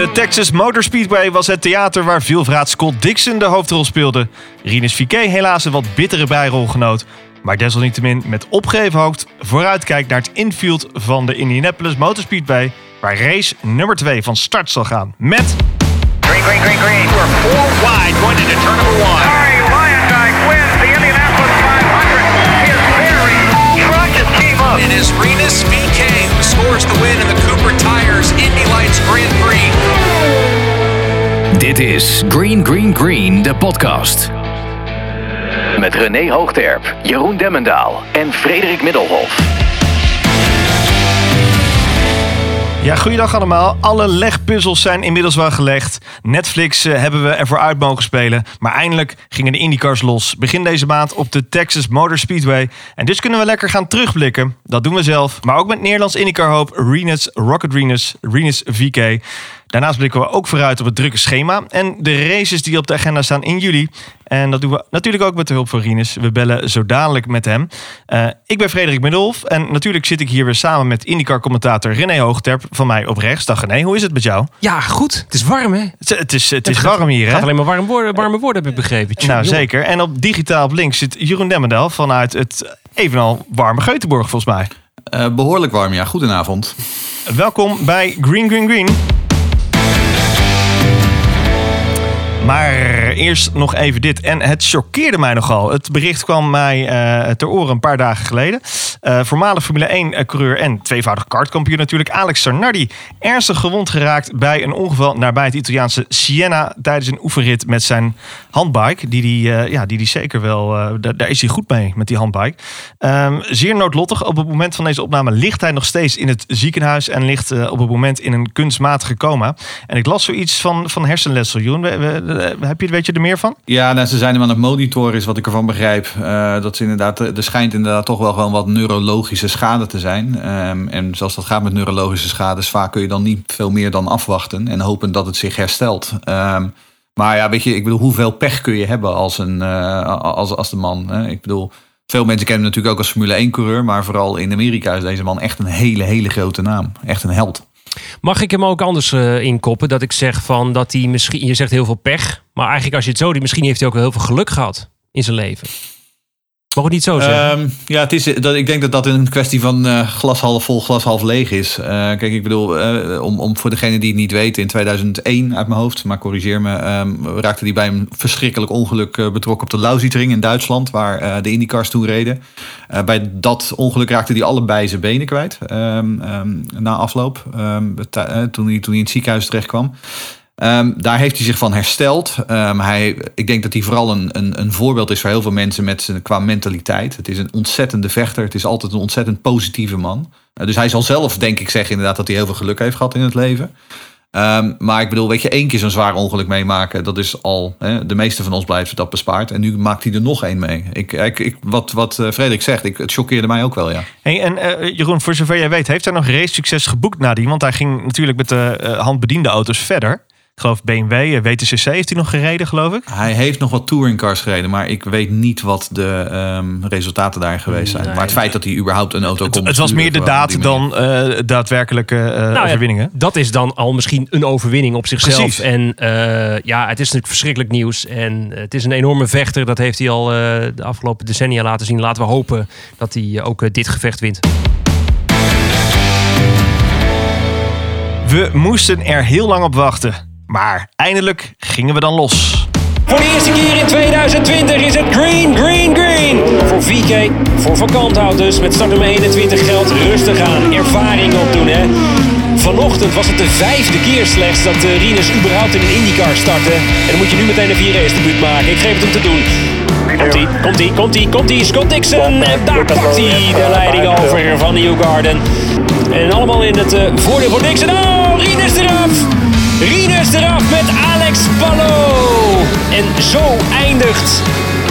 De Texas Motor Speedway was het theater waar veelvraat Scott Dixon de hoofdrol speelde. Rinus Viquet helaas een wat bittere bijrolgenoot. Maar desalniettemin met opgeheven hoofd vooruitkijkt naar het infield van de Indianapolis Motor Speedway... waar race nummer 2 van start zal gaan met... Green, green, green, green. We're four wide going into turn number one. Harry Lyondike wins the Indianapolis 500. His very truck just came up. It is Renus VK the win in the Cooper Tires Indy Lights Grand Prix. Dit is Green Green Green, de podcast. Met René Hoogterp, Jeroen Demmendaal en Frederik Middelhof. Ja, goeiedag allemaal. Alle legpuzzels zijn inmiddels wel gelegd. Netflix eh, hebben we ervoor uit mogen spelen. Maar eindelijk gingen de IndyCars los. Begin deze maand op de Texas Motor Speedway. En dus kunnen we lekker gaan terugblikken. Dat doen we zelf. Maar ook met Nederlands IndyCar hoop Renus, Rocket Renus, Renus VK. Daarnaast blikken we ook vooruit op het drukke schema en de races die op de agenda staan in juli. En dat doen we natuurlijk ook met de hulp van Rinus. We bellen zo dadelijk met hem. Uh, ik ben Frederik Middelhoff en natuurlijk zit ik hier weer samen met IndyCar-commentator René Hoogterp van mij op rechts. Dag René, hoe is het met jou? Ja, goed. Het is warm, hè? Het, het is, het, is warm hier, hè? Het gaat alleen maar warm worden, warme woorden, heb ik begrepen. Nou, jongen. zeker. En op digitaal op links zit Jeroen Demmendal vanuit het evenal warme Geutenborg, volgens mij. Eh, behoorlijk warm, ja. Goedenavond. Welkom bij Green Green Green. Maar eerst nog even dit. En het choqueerde mij nogal. Het bericht kwam mij uh, ter oren een paar dagen geleden. Uh, voormalig Formule 1-coureur en tweevoudig kartkampioen natuurlijk... Alex Sarnardi ernstig gewond geraakt bij een ongeval... nabij het Italiaanse Siena... tijdens een oefenrit met zijn handbike. Die die, ja, die die zeker wel... Daar, is hij goed mee, met die handbike. Um, zeer noodlottig. Op het moment van deze opname ligt hij nog steeds in het ziekenhuis... en ligt op het moment in een kunstmatige coma. En ik las zoiets van, van hersenletsel, Joen. We, we, heb je, weet je er meer van? Ja, nou, ze zijn hem aan het monitoren, is wat ik ervan begrijp. Uh, dat ze inderdaad, er schijnt inderdaad toch wel gewoon wat neurologische schade te zijn. Um, en zoals dat gaat met neurologische schades, vaak kun je dan niet veel meer dan afwachten en hopen dat het zich herstelt. Um, maar ja, weet je, ik bedoel, hoeveel pech kun je hebben als, een, als, als de man? Hè? Ik bedoel, veel mensen kennen hem natuurlijk ook als Formule 1-coureur, maar vooral in Amerika is deze man echt een hele, hele grote naam. Echt een held. Mag ik hem ook anders uh, inkoppen? Dat ik zeg van dat hij misschien, je zegt heel veel pech, maar eigenlijk als je het zo doet, misschien heeft hij ook wel heel veel geluk gehad in zijn leven. Mag het niet zo zeggen? Um, ja, het is, dat, ik denk dat dat een kwestie van uh, glas half vol, glas half leeg is. Uh, kijk, ik bedoel, uh, om, om voor degene die het niet weten, in 2001 uit mijn hoofd, maar corrigeer me, um, raakte hij bij een verschrikkelijk ongeluk betrokken op de Lausitzring in Duitsland, waar de IndyCars toen reden. bij dat ongeluk raakte hij allebei zijn benen kwijt um, na afloop, toen, hij, toen hij in het ziekenhuis terecht kwam. Um, daar heeft hij zich van hersteld. Um, hij, ik denk dat hij vooral een, een, een, voorbeeld is voor heel veel mensen met zijn, qua mentaliteit. Het is een ontzettende vechter. Het is altijd een ontzettend positieve man. Uh, dus hij zal zelf, denk ik, zeggen inderdaad dat hij heel veel geluk heeft gehad in het leven. Um, maar ik bedoel, weet je, één keer zo'n zwaar ongeluk meemaken, dat is al. Hè, de meeste van ons blijven dat bespaard. En nu maakt hij er nog één mee. Ik, ik, wat, wat Frederik zegt, ik, het choqueerde mij ook wel, ja. Hey, en uh, Jeroen, voor zover jij weet, heeft hij nog race succes geboekt nadien? Want hij ging natuurlijk met de handbediende auto's verder. Ik geloof BMW, WTCC heeft hij nog gereden, geloof ik. Hij heeft nog wat touringcars gereden, maar ik weet niet wat de um, resultaten daar geweest zijn. Nee, maar het feit dat hij überhaupt een auto het, kon Het was meer de daad dan uh, daadwerkelijke uh, nou overwinningen. Ja, dat is dan al misschien een overwinning op zichzelf. Precies. En uh, ja, het is natuurlijk verschrikkelijk nieuws. En het is een enorme vechter. Dat heeft hij al de afgelopen decennia laten zien. Laten we hopen dat hij ook dit gevecht wint. We moesten er heel lang op wachten. Maar eindelijk gingen we dan los. Voor de eerste keer in 2020 is het green, green, green. Voor VK, voor vakanthoud dus. Met startnummer 21 geldt rustig aan. Ervaring opdoen, hè. Vanochtend was het de vijfde keer slechts dat uh, Rinus überhaupt in een IndyCar startte. En dan moet je nu meteen een 4 race debuut maken. Ik geef het hem te doen. Komt-ie, komt-ie, komt-ie, komt-ie. Scott Dixon. En daar pakt hij de leiding over van New Garden. En allemaal in het uh, voordeel voor Dixon. Oh, Rinus eraf! Rinus eraf met Alex Palou. En zo eindigt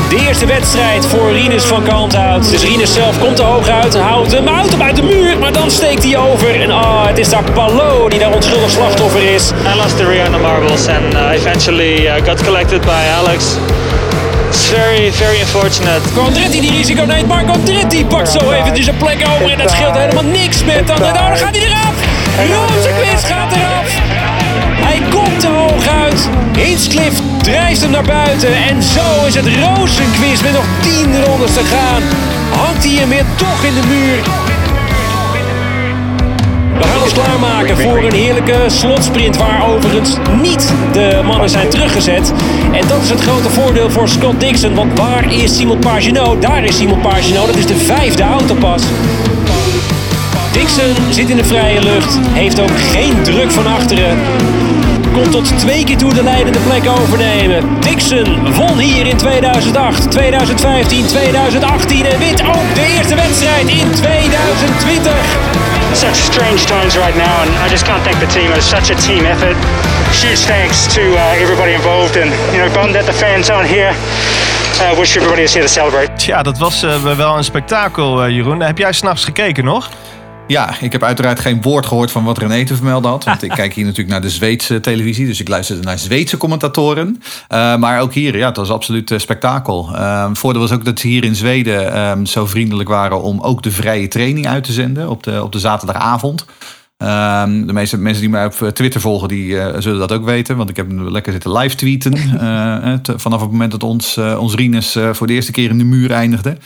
de eerste wedstrijd voor Rinus van Kalmthout. Dus Rinus zelf komt er hoog uit, houdt hem, houdt hem uit de muur, maar dan steekt hij over. En oh, het is daar Palou die daar onschuldig slachtoffer is. I lost the rear on the marbles and uh, eventually uh, got collected by Alex. It's very, very unfortunate. Andretti die risico neemt, Marco Andretti pakt zo eventjes een plek over en dat scheelt helemaal niks met. Dan, dan gaat hij eraf. Rozenquist gaat eraf. Hij Hinchcliffe drijft hem naar buiten. En zo is het Rozenquiz met nog 10 rondes te gaan. Hangt hij hem weer toch in de muur. We gaan ons klaarmaken voor een heerlijke slotsprint waar overigens niet de mannen zijn teruggezet. En dat is het grote voordeel voor Scott Dixon. Want waar is Simon Pagenaud? Daar is Simon Pagenaud. Dat is de vijfde autopas. Dixon zit in de vrije lucht. Heeft ook geen druk van achteren. Komt tot twee keer toe de leidende plek overnemen. Dixon won hier in 2008, 2015, 2018 en wint ook de eerste wedstrijd in 2020. Such strange times right now, and I just can't thank the team. It was such a team effort. Huge thanks to uh, everybody involved, and you know, bummed that the fans aren't here. Uh, wish everybody was here to celebrate. Tja, dat was eh, wel een spektakel, eh, Jeroen. Heb jij s'nachts gekeken nog? Ja, ik heb uiteraard geen woord gehoord van wat René te vermelden had. Want ik kijk hier natuurlijk naar de Zweedse televisie. Dus ik luister naar Zweedse commentatoren. Uh, maar ook hier, ja, het was absoluut uh, spektakel. Uh, voordeel was ook dat ze hier in Zweden um, zo vriendelijk waren om ook de vrije training uit te zenden op de, op de zaterdagavond. Um, de meeste mensen die mij op Twitter volgen, die uh, zullen dat ook weten. Want ik heb lekker zitten live tweeten. Uh, te, vanaf het moment dat ons, uh, ons Rinus voor de eerste keer in de muur eindigde.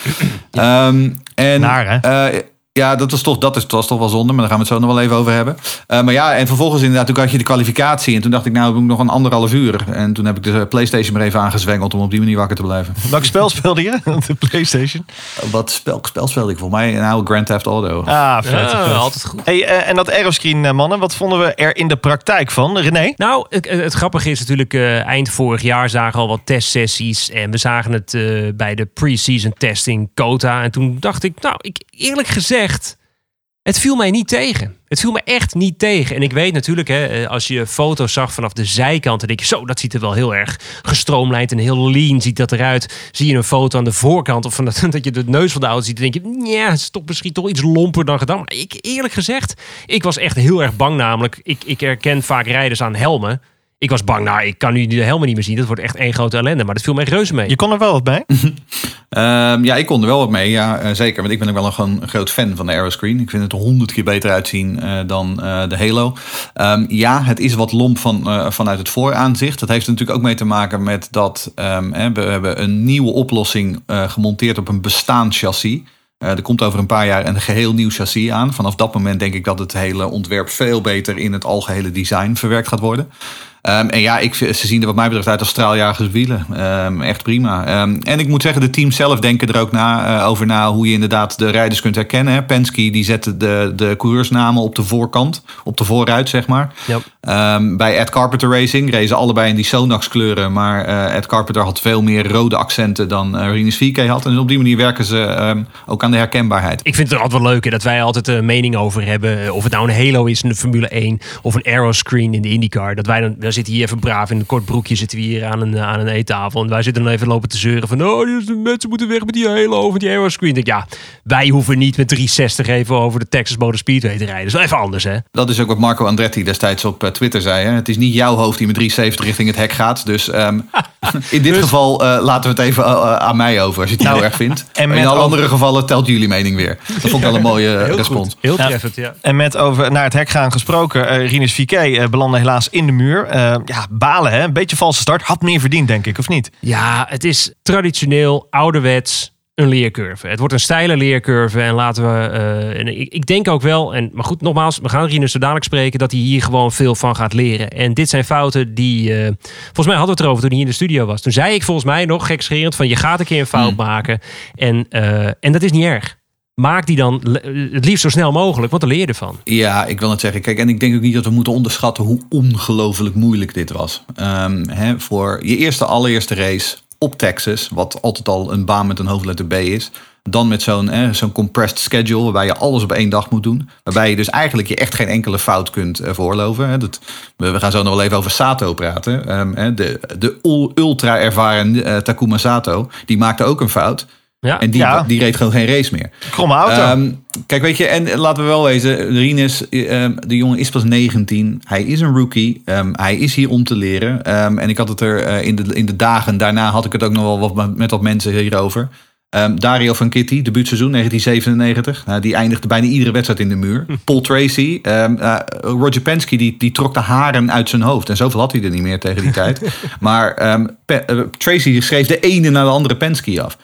Um, en, Naar, hè? Ja, dat was, toch, dat, is, was toch wel zonde, maar daar gaan we het zo nog wel even over hebben. Uh, maar ja, en vervolgens inderdaad, toen had je de kwalificatie. En toen dacht ik, nou heb ik nog een anderhalf uur. En toen heb ik de Playstation maar even aangezwengeld om op die manier wakker te blijven. Welk spel speelde je op de Playstation? Wat spel, spel speelde ik volgens mij? Nou, Grand Theft Auto. Ah, vet. Ja, vet. altijd goed. Hey, uh, en dat aeroscreen, uh, mannen, wat vonden we er in de praktijk van? René? Nou, het, het grappige is natuurlijk, uh, eind vorig jaar zagen we al wat testsessies. En we zagen het uh, bij de pre-season testing Kota. En toen dacht ik, nou, ik, eerlijk gezegd... Het viel mij niet tegen. Het viel me echt niet tegen. En ik weet natuurlijk, hè, als je foto's zag vanaf de zijkant, dan denk je zo, dat ziet er wel heel erg gestroomlijnd en heel lean ziet dat eruit. Zie je een foto aan de voorkant of van dat, dat je de neus van de auto ziet, dan denk je, ja, het is toch misschien toch iets lomper dan gedaan. Maar ik, eerlijk gezegd, ik was echt heel erg bang namelijk. Ik, ik herken vaak rijders aan helmen. Ik was bang, nou, ik kan nu de helmen niet meer zien. Dat wordt echt één grote ellende. Maar dat viel mij reuze mee. Je kon er wel wat bij? um, ja, ik kon er wel wat mee. Ja, uh, zeker. Want ik ben ook wel een, een groot fan van de Aeroscreen. Ik vind het honderd keer beter uitzien uh, dan uh, de Halo. Um, ja, het is wat lomp van, vanuit het vooraanzicht. Dat heeft er natuurlijk ook mee te maken met dat um, hè, we hebben een nieuwe oplossing gemonteerd op een bestaand chassis. Uh, er komt over een paar jaar een geheel nieuw chassis aan. Vanaf dat moment denk ik dat het hele ontwerp veel beter in het algehele design verwerkt gaat worden. Um, en ja, ik, ze zien er wat mij betreft uit als straaljagers wielen. Um, echt prima. Um, en ik moet zeggen, de teams zelf denken er ook na, uh, over na hoe je inderdaad de rijders kunt herkennen. Hè. Penske die zette de, de coureursnamen op de voorkant, op de voorruit zeg maar. Yep. bij Ed Carpenter Racing rezen allebei in die Sonax kleuren. Maar uh, Ed Carpenter had veel meer rode accenten dan uh, Rinus VK had. En op die manier werken ze ook aan de herkenbaarheid. Ik vind het altijd wel leuk hè, dat wij altijd een mening over hebben. Of het nou een Halo is in de Formule 1 of een Aeroscreen in de IndyCar. Dat wij dan zitten hier even braaf in een kort broekje zitten we hier aan een, aan een eettafel. En wij zitten dan even lopen te zeuren van... Oh, de mensen moeten weg met die hele over die aeroscreen. Ik, ja, wij hoeven niet met 360 even over de Texas Motor Speedway te rijden. Dat is wel even anders, hè? Dat is ook wat Marco Andretti destijds op Twitter zei. Hè? Het is niet jouw hoofd die met 370 richting het hek gaat. Dus um, in dit dus, geval uh, laten we het even uh, aan mij over. Als je het nou erg vindt. En in alle andere gevallen telt jullie mening weer. Dat vond ik wel een mooie Heel respons. Goed. Heel treffend, ja. En met over naar het hek gaan gesproken. Uh, Rinus Viquet belandde helaas in de muur. Ja, balen hè. Een beetje valse start. Had meer verdiend, denk ik, of niet? Ja, het is traditioneel, ouderwets een leercurve. Het wordt een steile leercurve. En laten we. Uh, en ik, ik, denk ook wel. En, maar goed, nogmaals, we gaan Rinus zo dadelijk spreken. Dat hij hier gewoon veel van gaat leren. En dit zijn fouten die. Uh, volgens mij hadden we het erover toen hij in de studio was. Toen zei ik volgens mij nog gekscherend van je gaat een keer een fout hmm. maken. En, uh, en dat is niet erg maak die dan het liefst zo snel mogelijk, want dan leer je ervan. Ja, ik wil het zeggen. Kijk, en ik denk ook niet dat we moeten onderschatten hoe ongelooflijk moeilijk dit was. Um, hè, voor je eerste, allereerste race op Texas, wat altijd al een baan met een hoofdletter B is. Dan met zo'n zo'n compressed schedule, waarbij je alles op één dag moet doen. Waarbij je dus eigenlijk je echt geen enkele fout kunt uh, veroorloven. Hè. We gaan zo nog wel even over Sato praten. Um, de de ultra ervaren uh, Takuma Sato, die maakte ook een fout. Ja, en die, ja. die reed gewoon geen race meer. Kromme auto. Um, kijk, weet je, en laten we wel wezen, Rinus, um, de jongen is pas 19. Hij is een rookie. Um, hij is hier om te leren. en ik had het er uh, in, de, in de dagen daarna had ik het ook nog wel wat met wat mensen hierover. Ehm, Dario van Kitty, debuutseizoen 1997. Nou, die eindigde bijna iedere wedstrijd in de muur. Paul Tracy. ehm, eh, Roger Penske die, die trok de haren uit zijn hoofd. En zoveel had hij er niet meer tegen die tijd. Maar ehm, Pe- eh, Tracy schreef de ene na de andere Penske af.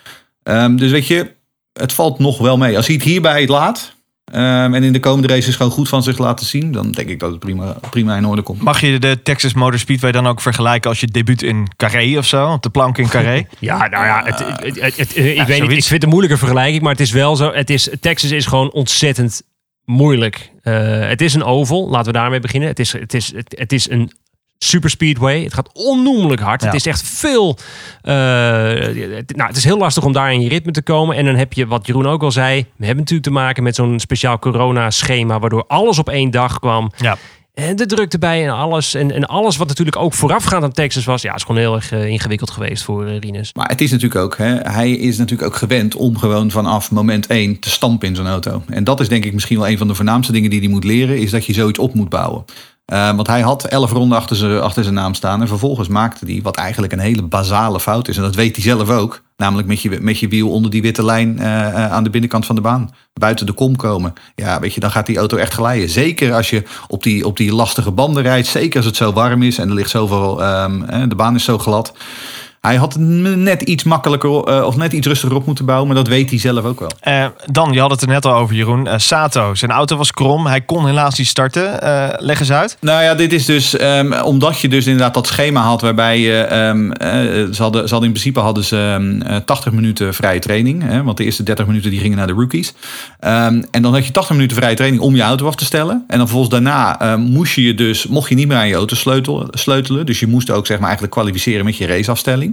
Ehm, dus weet je, het valt nog wel mee. Als hij het hierbij laat... ehm, en in de komende races gewoon goed van zich laten zien... dan denk ik dat het prima, prima in orde komt. Mag je de Texas Motor Speedway dan ook vergelijken als je debuut in Carré of zo? Op de plank in Carré? Ja, nou ja, het, het, het- het- ik, weet niet, ik vind het een moeilijke vergelijking, maar het is wel zo. Het is, Texas is gewoon ontzettend moeilijk. Eh, het is een oval, laten we daarmee beginnen. Het is, het is, het, het is een super speedway. Het gaat onnoemelijk hard. Ja. Het is echt veel. eh, het, nou, het is heel lastig om daar in je ritme te komen. En dan heb je, wat Jeroen ook al zei, we hebben natuurlijk te maken met zo'n speciaal corona-schema, waardoor alles op één dag kwam. Ja. En de druk erbij en alles. En, en alles wat natuurlijk ook voorafgaand aan Texas was. Ja, is gewoon heel erg eh, ingewikkeld geweest voor eh, Rinus. Maar het is natuurlijk ook, hè, hij is natuurlijk ook gewend om gewoon vanaf moment één te stampen in zijn auto. En dat is denk ik misschien wel een van de voornaamste dingen die hij moet leren, is dat je zoiets op moet bouwen. Eh, want hij had elf ronden achter zijn, achter zijn naam staan. En vervolgens maakte hij wat eigenlijk een hele basale fout is. En dat weet hij zelf ook. Namelijk met je, met je wiel onder die witte lijn eh, eh, aan de binnenkant van de baan. Buiten de kom komen. Ja, weet je, dan gaat die auto echt glijden. Zeker als je op die, op die lastige banden rijdt. Zeker als het zo warm is en er ligt zoveel, ehm, eh, de baan is zo glad. Hij had net iets makkelijker eh, of net iets rustiger op moeten bouwen. Maar dat weet hij zelf ook wel. Eh, dan, je had het er net al over, Jeroen. Eh, Sato, zijn auto was krom. Hij kon helaas niet starten. Leg eens uit. Nou ja, dit is dus ehm, omdat je dus inderdaad dat schema had waarbij je, ehm, eh, ze, hadden, ze hadden in principe hadden ze ehm, eh, 80 minuten vrije training. Hè, want de eerste 30 minuten die gingen naar de rookies. Ehm, en dan had je 80 minuten vrije training om je auto af te stellen. En dan vervolgens daarna ehm, moest je je dus, mocht je niet meer aan je auto sleutelen, sleutelen. Dus je moest ook zeg maar eigenlijk kwalificeren met je raceafstelling.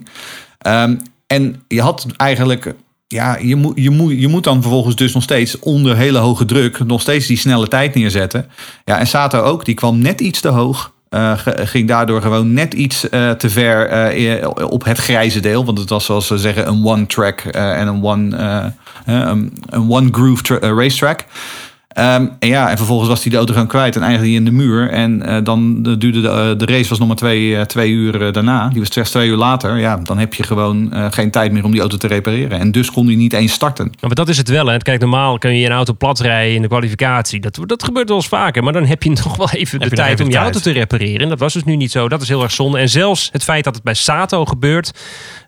Ehm, en je had eigenlijk ja, je moet, je, moet, je moet dan vervolgens dus nog steeds onder hele hoge druk nog steeds die snelle tijd neerzetten. Ja, en Sato ook, die kwam net iets te hoog. eh, ging daardoor gewoon net iets eh, te ver eh, op het grijze deel. Want het was zoals ze zeggen een one-track en een one, een tra- eh, racetrack. Ehm, en ja, en vervolgens was hij de auto gewoon kwijt en eigenlijk in de muur. En eh, dan duurde de, eh, de race was nog maar twee, eh, twee uur daarna. Die was slechts twee uur later. Ja, dan heb je gewoon eh, geen tijd meer om die auto te repareren. En dus kon hij niet eens starten. Ja, maar dat is het wel. Hè. Kijk, normaal kun je een auto plat rijden in de kwalificatie. Dat, dat gebeurt wel eens vaker. Maar dan heb je nog wel even de Heb tijd even om je tijd. auto te repareren. En dat was dus nu niet zo. Dat is heel erg zonde. En zelfs het feit dat het bij Sato gebeurt.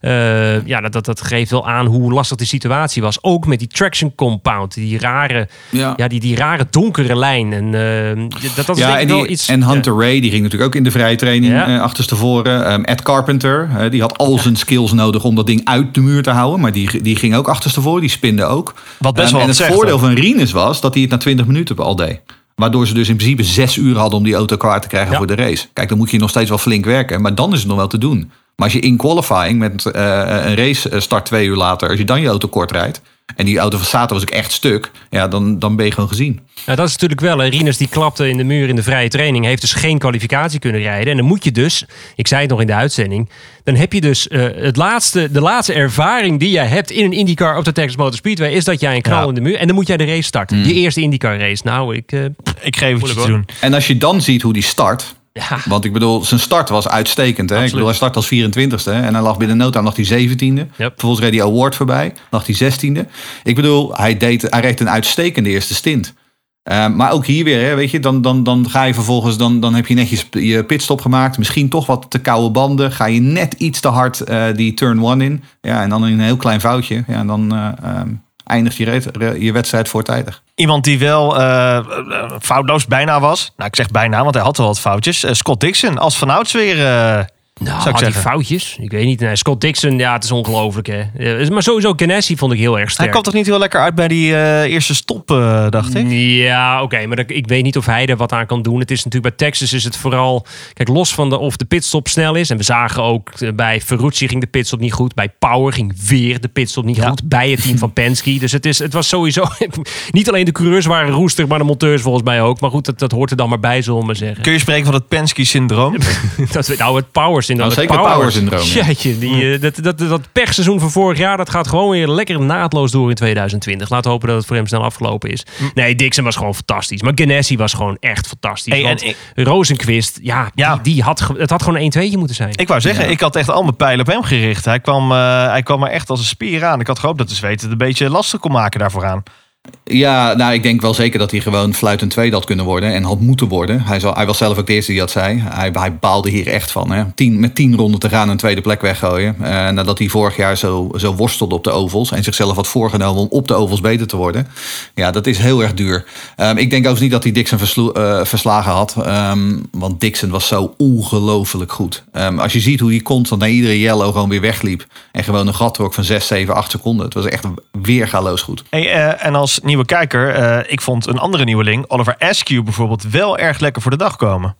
eh, ja, dat, dat, dat geeft wel aan hoe lastig die situatie was. Ook met die traction compound. Die rare, Ja. ja, die, die rare donkere lijn. En eh, dat, dat Ja, denk en, ik wel die, iets... en Hunter Ray, die ging natuurlijk ook in de vrije training Ja. eh, achterstevoren. Ehm, Ed Carpenter, die had al zijn skills nodig om dat ding uit de muur te houden. Maar die, die ging ook achterstevoren, die spinde ook. Wat best Ehm, wel en het voordeel van Rinus was dat hij het na 20 minuten al deed. Waardoor ze dus in principe zes uur hadden om die auto klaar te krijgen Ja. voor de race. Kijk, dan moet je nog steeds wel flink werken. Maar dan is het nog wel te doen. Maar als je in qualifying met eh, een race eh, start twee uur later... als je dan je auto kort rijdt... en die auto van Sato was ook echt stuk... ja, dan, dan ben je gewoon gezien. Nou, dat is natuurlijk wel. Hè. Rinus die klapte in de muur in de vrije training. Heeft dus geen kwalificatie kunnen rijden. En dan moet je dus, ik zei het nog in de uitzending. Dan heb je dus eh, het laatste, de laatste ervaring die jij hebt in een IndyCar op de Texas Motor Speedway. Is dat jij een knal Ja. in de muur. En dan moet jij de race starten. Je eerste IndyCar race. Nou, ik. eh, Ik geef het je doen. En als je dan ziet hoe die start... ja. Want ik bedoel, zijn start was uitstekend. Hè? Ik bedoel, hij start als 24ste. En hij lag binnen no time lag hij 17e. Vervolgens reed hij Award voorbij. Lag hij 16e. Ik bedoel, hij, deed, hij reed een uitstekende eerste stint. Eh, maar ook hier weer, hè, weet je, dan, dan, dan ga je vervolgens, dan, dan heb je netjes je pitstop gemaakt. Misschien toch wat te koude banden. Ga je net iets te hard eh, die turn one in. Ja, en dan in een heel klein foutje. Ja, en dan eh, ehm, eindigt je, je wedstrijd voortijdig. Iemand die wel eh, eh, foutloos bijna was. Nou, ik zeg bijna, want hij had wel wat foutjes. Eh, Scott Dixon, als vanouds weer... Nou, Zou ik die foutjes. Ik weet niet. Nee, Scott Dixon, ja, het is ongelooflijk. Hè. Eh, Maar sowieso Ganassi vond ik heel erg sterk. hij kwam toch niet heel lekker uit bij die eh, eerste stop, eh, dacht ik? Ja, oké, maar ik weet niet of hij er wat aan kan doen. Het is natuurlijk bij Texas is het vooral, kijk, los van de, of de pitstop snel is. En we zagen ook bij Ferrucci ging de pitstop niet goed. Bij Power ging weer de pitstop niet Ja. goed. Bij het team van Penske. Dus het, is, het was sowieso, niet alleen de coureurs waren roestig, maar de monteurs volgens mij ook. Maar goed, dat, dat hoort er dan maar bij, zullen we maar zeggen. Kun je spreken van het Penske-syndroom? Nou, het Power syndroom. Nou, zeker power syndroom. Jeetje, die, eh, dat, dat, dat pechseizoen van vorig jaar, dat gaat gewoon weer lekker naadloos door in 2020. Laten we hopen dat het voor hem snel afgelopen is. Nee, Dixon was gewoon fantastisch. Maar Ganassi was gewoon echt fantastisch. Hey, en want ik- Rosenquist, ja, Ja. Die, die had, het had gewoon een 1-2'tje moeten zijn. Ik wou zeggen, ik had echt al mijn pijlen op hem gericht. Hij kwam, eh, hij kwam er echt als een spier aan. Ik had gehoopt dat de Zweed het een beetje lastig kon maken daarvoor aan. Ja, nou, ik denk wel zeker dat hij gewoon fluitend tweede had kunnen worden. En had moeten worden. Hij, zal, hij was zelf ook de eerste die dat zei. Hij, hij baalde hier echt van. Hè. Tien, met tien ronden te gaan een tweede plek weggooien. Eh, nadat hij vorig jaar zo, zo worstelde op de ovals. En zichzelf had voorgenomen om op de ovals beter te worden. Ja, dat is heel erg duur. Ehm, ik denk overigens niet dat hij Dixon eh, verslagen had. Ehm, want Dixon was zo ongelooflijk goed. Ehm, als je ziet hoe hij constant naar iedere yellow gewoon weer wegliep. En gewoon een gat trok van 6, 7, 8 seconden. Het was echt weergaloos goed. Hey, eh, en als nieuwe kijker, eh, ik vond een andere nieuweling, Oliver Askew bijvoorbeeld, wel erg lekker voor de dag komen.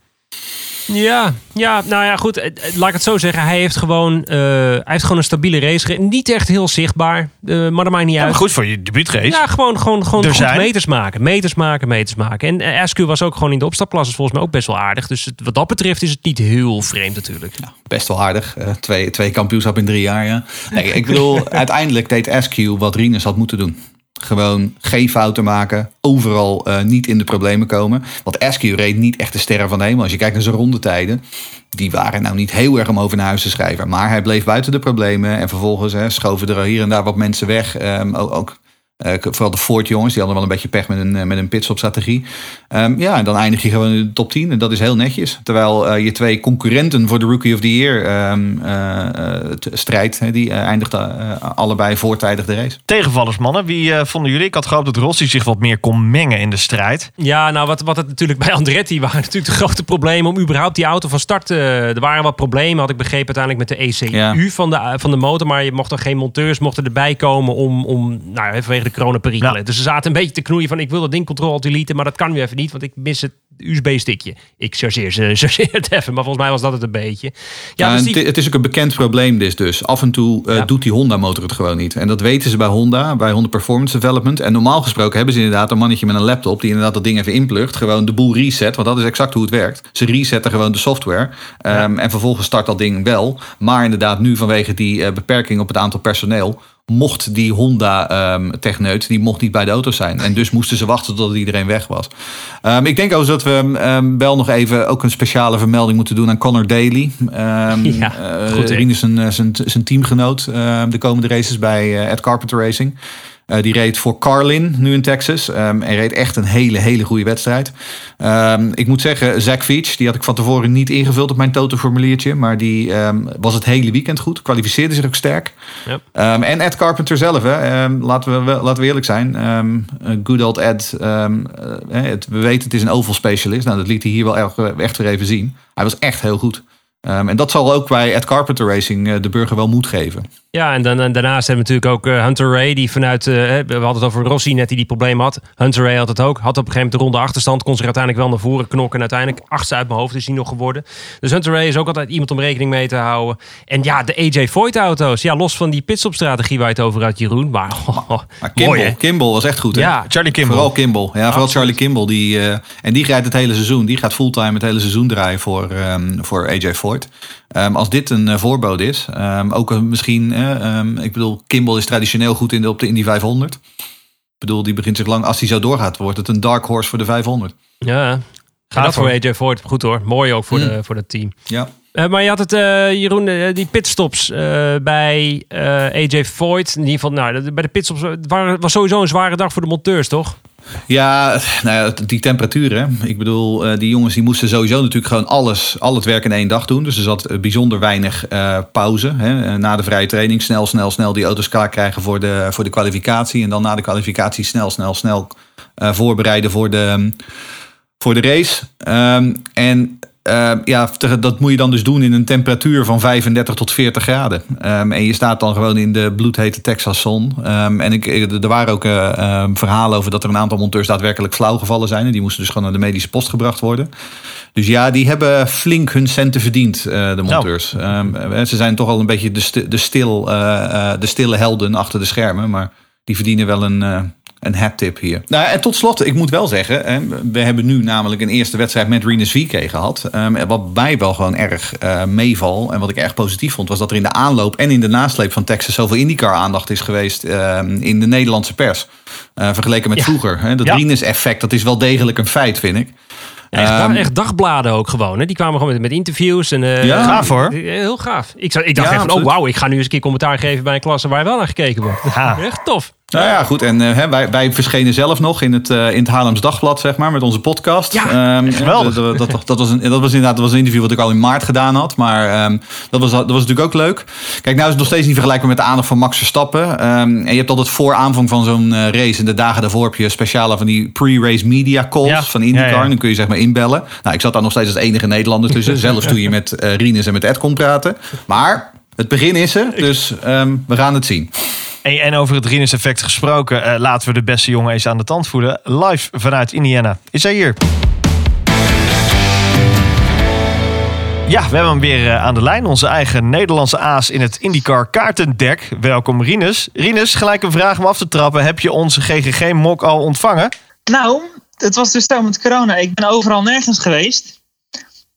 Ja, ja, nou ja, goed. eh, eh, Laat ik het zo zeggen. Hij heeft gewoon, eh, hij heeft gewoon een stabiele race. Niet echt heel zichtbaar, eh, maar dat maakt niet Ja, uit. maar goed voor je debuutrace. Ja, gewoon, gewoon, gewoon Er goed zijn. meters maken. Meters maken, meters maken. En uh, Askew was ook gewoon in de opstapklasse volgens mij ook best wel aardig. Dus het- wat dat betreft is het niet heel vreemd natuurlijk. Best wel aardig. Eh, twee, twee kampioenschap in drie jaar, ja. Nee, ik bedoel, uiteindelijk deed SQ wat Rinus had moeten doen. Gewoon geen fouten maken. Overal eh, niet in de problemen komen. Want SQ reed niet echt de sterren van de. Als je kijkt naar zijn rondetijden. Die waren nou niet heel erg om over naar huis te schrijven. Maar hij bleef buiten de problemen. En vervolgens hè, schoven er hier en daar wat mensen weg. Ehm, ook eh, vooral de Ford jongens, die hadden wel een beetje pech met een, eh, met een pitstop strategie. Ehm, ja, en dan eindig je gewoon in de top 10 en dat is heel netjes. Terwijl eh, je twee concurrenten voor de Rookie of the Year ehm, eh, eh, t- strijd, hè, die eindigden allebei voortijdig de race. Tegenvallers, mannen. Wie eh, vonden jullie? Ik had gehoopt dat Rossi zich wat meer kon mengen in de strijd. Ja, nou wat, wat het natuurlijk bij Andretti waren natuurlijk de grote problemen om überhaupt die auto van start te... Er waren wat problemen, had ik begrepen uiteindelijk met de ECU Ja. van, de, van de motor. Maar je mocht er geen monteurs mochten erbij komen om, om nou, ja, vanwege de coronaperikelen. Ja. Dus ze zaten een beetje te knoeien van ik wil dat ding control deleten, maar dat kan nu even niet, want ik mis het USB-stickje. Ik chargeer, ze, chargeer het even, maar volgens mij was dat het een beetje. Ja, Ja, dus die- het- is ook een bekend probleem dus. dus. Af en toe eh, Ja. doet die Honda-motor het gewoon niet. En dat weten ze bij Honda, bij Honda Performance Development. En normaal gesproken hebben ze inderdaad een mannetje met een laptop... die inderdaad dat ding even inplugt. Gewoon de boel reset, want dat is exact hoe het werkt. Ze resetten gewoon de software. Ehm, En vervolgens start dat ding wel. Maar inderdaad nu vanwege die eh, beperking op het aantal personeel... mocht die Honda-techneut, die mocht niet bij de auto zijn. En dus moesten ze wachten tot iedereen weg was. Ehm, ik denk ook dat we ehm, wel nog even ook een speciale vermelding moeten doen aan Connor Daly. Ehm Ja, eh, goed, is zijn, zijn, zijn teamgenoot ehm, de komende races bij eh, Ed Carpenter Racing. Eh, die reed voor Carlin nu in Texas. Ehm en reed echt een hele, hele goede wedstrijd. Ehm, ik moet zeggen, Zach Veach, die had ik van tevoren niet ingevuld op mijn totoformuliertje. Maar die ehm, was het hele weekend goed. Kwalificeerde zich ook sterk. Ehm, en Ed Carpenter zelf, hè. Ehm, laten, we, laten we eerlijk zijn. Ehm, eh, good old Ed, ehm, eh, het, we weten het is een oval specialist. Nou, dat liet hij hier wel echt, echt weer even zien. Hij was echt heel goed. Ehm, en dat zal ook bij Ed Carpenter Racing de burger wel moed geven. Ja, en, dan, en daarnaast hebben we natuurlijk ook eh, Hunter Ray, die vanuit, eh, we hadden het over Rossi net, die die probleem had. Hunter Ray had het ook. Had op een gegeven moment de ronde achterstand, kon zich uiteindelijk wel naar voren knokken. En uiteindelijk achtste uit mijn hoofd is hij nog geworden. Dus Hunter Ray is ook altijd iemand om rekening mee te houden. En ja, de AJ Foyt auto's. Ja, los van die pitstopstrategie waar je het over had, Jeroen. Maar, oh, Maar? Kimball was echt goed. Hè? Ja, Charlie Kimball. Vooral Kimball. Ja, vooral Charlie Kimball. Die, eh, en die rijdt het hele seizoen. Die gaat fulltime het hele seizoen draaien voor, ehm, voor AJ Foyt. Ehm, als dit een eh, voorbode is, ehm, ook een misschien, eh, ehm, ik bedoel, Kimball is traditioneel goed in de, op de Indy 500. Ik bedoel, die begint zich lang, als hij zo doorgaat, wordt het een dark horse voor de 500. Ja, Ga dat voor. AJ Foyt. Goed hoor. Mooi ook voor, Mm. de, voor dat team. Ja. Eh, maar je had het, eh, Jeroen, eh, die pitstops eh, bij eh, AJ Foyt. In ieder geval, nou, bij de pitstops het was sowieso een zware dag voor de monteurs, toch? Ja, nou ja, die temperaturen. Ik bedoel, eh, die jongens die moesten sowieso natuurlijk gewoon alles, al het werk in één dag doen. Dus er zat eh, bijzonder weinig eh, pauze. Hè. Na de vrije training snel, snel, snel die auto's klaar krijgen voor de, voor de kwalificatie. En dan na de kwalificatie snel, snel, snel voorbereiden voor de, voor de race. Ehm, en eh, ja, dat moet je dan dus doen in een temperatuur van 35 tot 40 graden. Ehm, en je staat dan gewoon in de bloedhete Texas zon. Ehm, en ik, er waren ook eh, ehm, verhalen over dat er een aantal monteurs daadwerkelijk flauw gevallen zijn. En die moesten dus gewoon naar de medische post gebracht worden. Dus ja, die hebben flink hun centen verdiend, eh, de monteurs. Ehm, ze zijn toch al een beetje de, de, stil, eh, eh, de stille helden achter de schermen. Maar die verdienen wel een, eh, een hat-tip hier. Nou, en tot slot, ik moet wel zeggen, hè, we hebben nu namelijk een eerste wedstrijd met Renus VK gehad. Ehm, wat mij wel gewoon erg eh, meeval en wat ik erg positief vond, was dat er in de aanloop en in de nasleep van Texas zoveel IndyCar-aandacht is geweest ehm, in de Nederlandse pers. Eh, vergeleken met Ja. vroeger. Hè. Dat Ja. Renus-effect, dat is wel degelijk een feit, vind ik. Echt, Ehm, echt dagbladen ook gewoon. Hè? Die kwamen gewoon met, met interviews. En, eh, Ja. Gaaf, hoor. Heel gaaf. Ik, zat- ik dacht Ja, even van, oh wauw, ik ga nu eens een keer commentaar geven bij een klasse waar wel naar gekeken wordt. Ja. Echt tof. Nou ja, goed. En eh, hè, wij, wij verschenen zelf nog in het, eh, in het Haarlems Dagblad, zeg maar, met onze podcast. Ja, Ehm, geweldig. Dat, dat, dat, was een, dat was inderdaad dat was een interview wat ik al in maart gedaan had. Maar ehm, dat, was, dat was natuurlijk ook leuk. Kijk, nou is het nog steeds niet vergelijkbaar met de aandacht van Max Verstappen. Ehm, en je hebt altijd voor aanvang van zo'n eh, race. En de dagen daarvoor heb je speciale van die pre-race media calls Ja. van IndyCar. Ja, ja. En dan kun je zeg maar inbellen. Nou, ik zat daar nog steeds als enige Nederlander tussen. Zelfs toen je met eh Rinus en met Ed kon praten. Maar het begin is er. Dus ehm, we gaan het zien. En over het Rinus effect gesproken, eh, laten we de beste jongen eens aan de tand voelen. Live vanuit Indiana. Is hij hier? Ja, we hebben hem weer eh, aan de lijn. Onze eigen Nederlandse aas in het IndyCar kaartendek. Welkom Rinus. Rinus, gelijk een vraag om af te trappen. Heb je onze GGG-mok al ontvangen? Nou, het was dus zo met corona. Ik ben overal nergens geweest.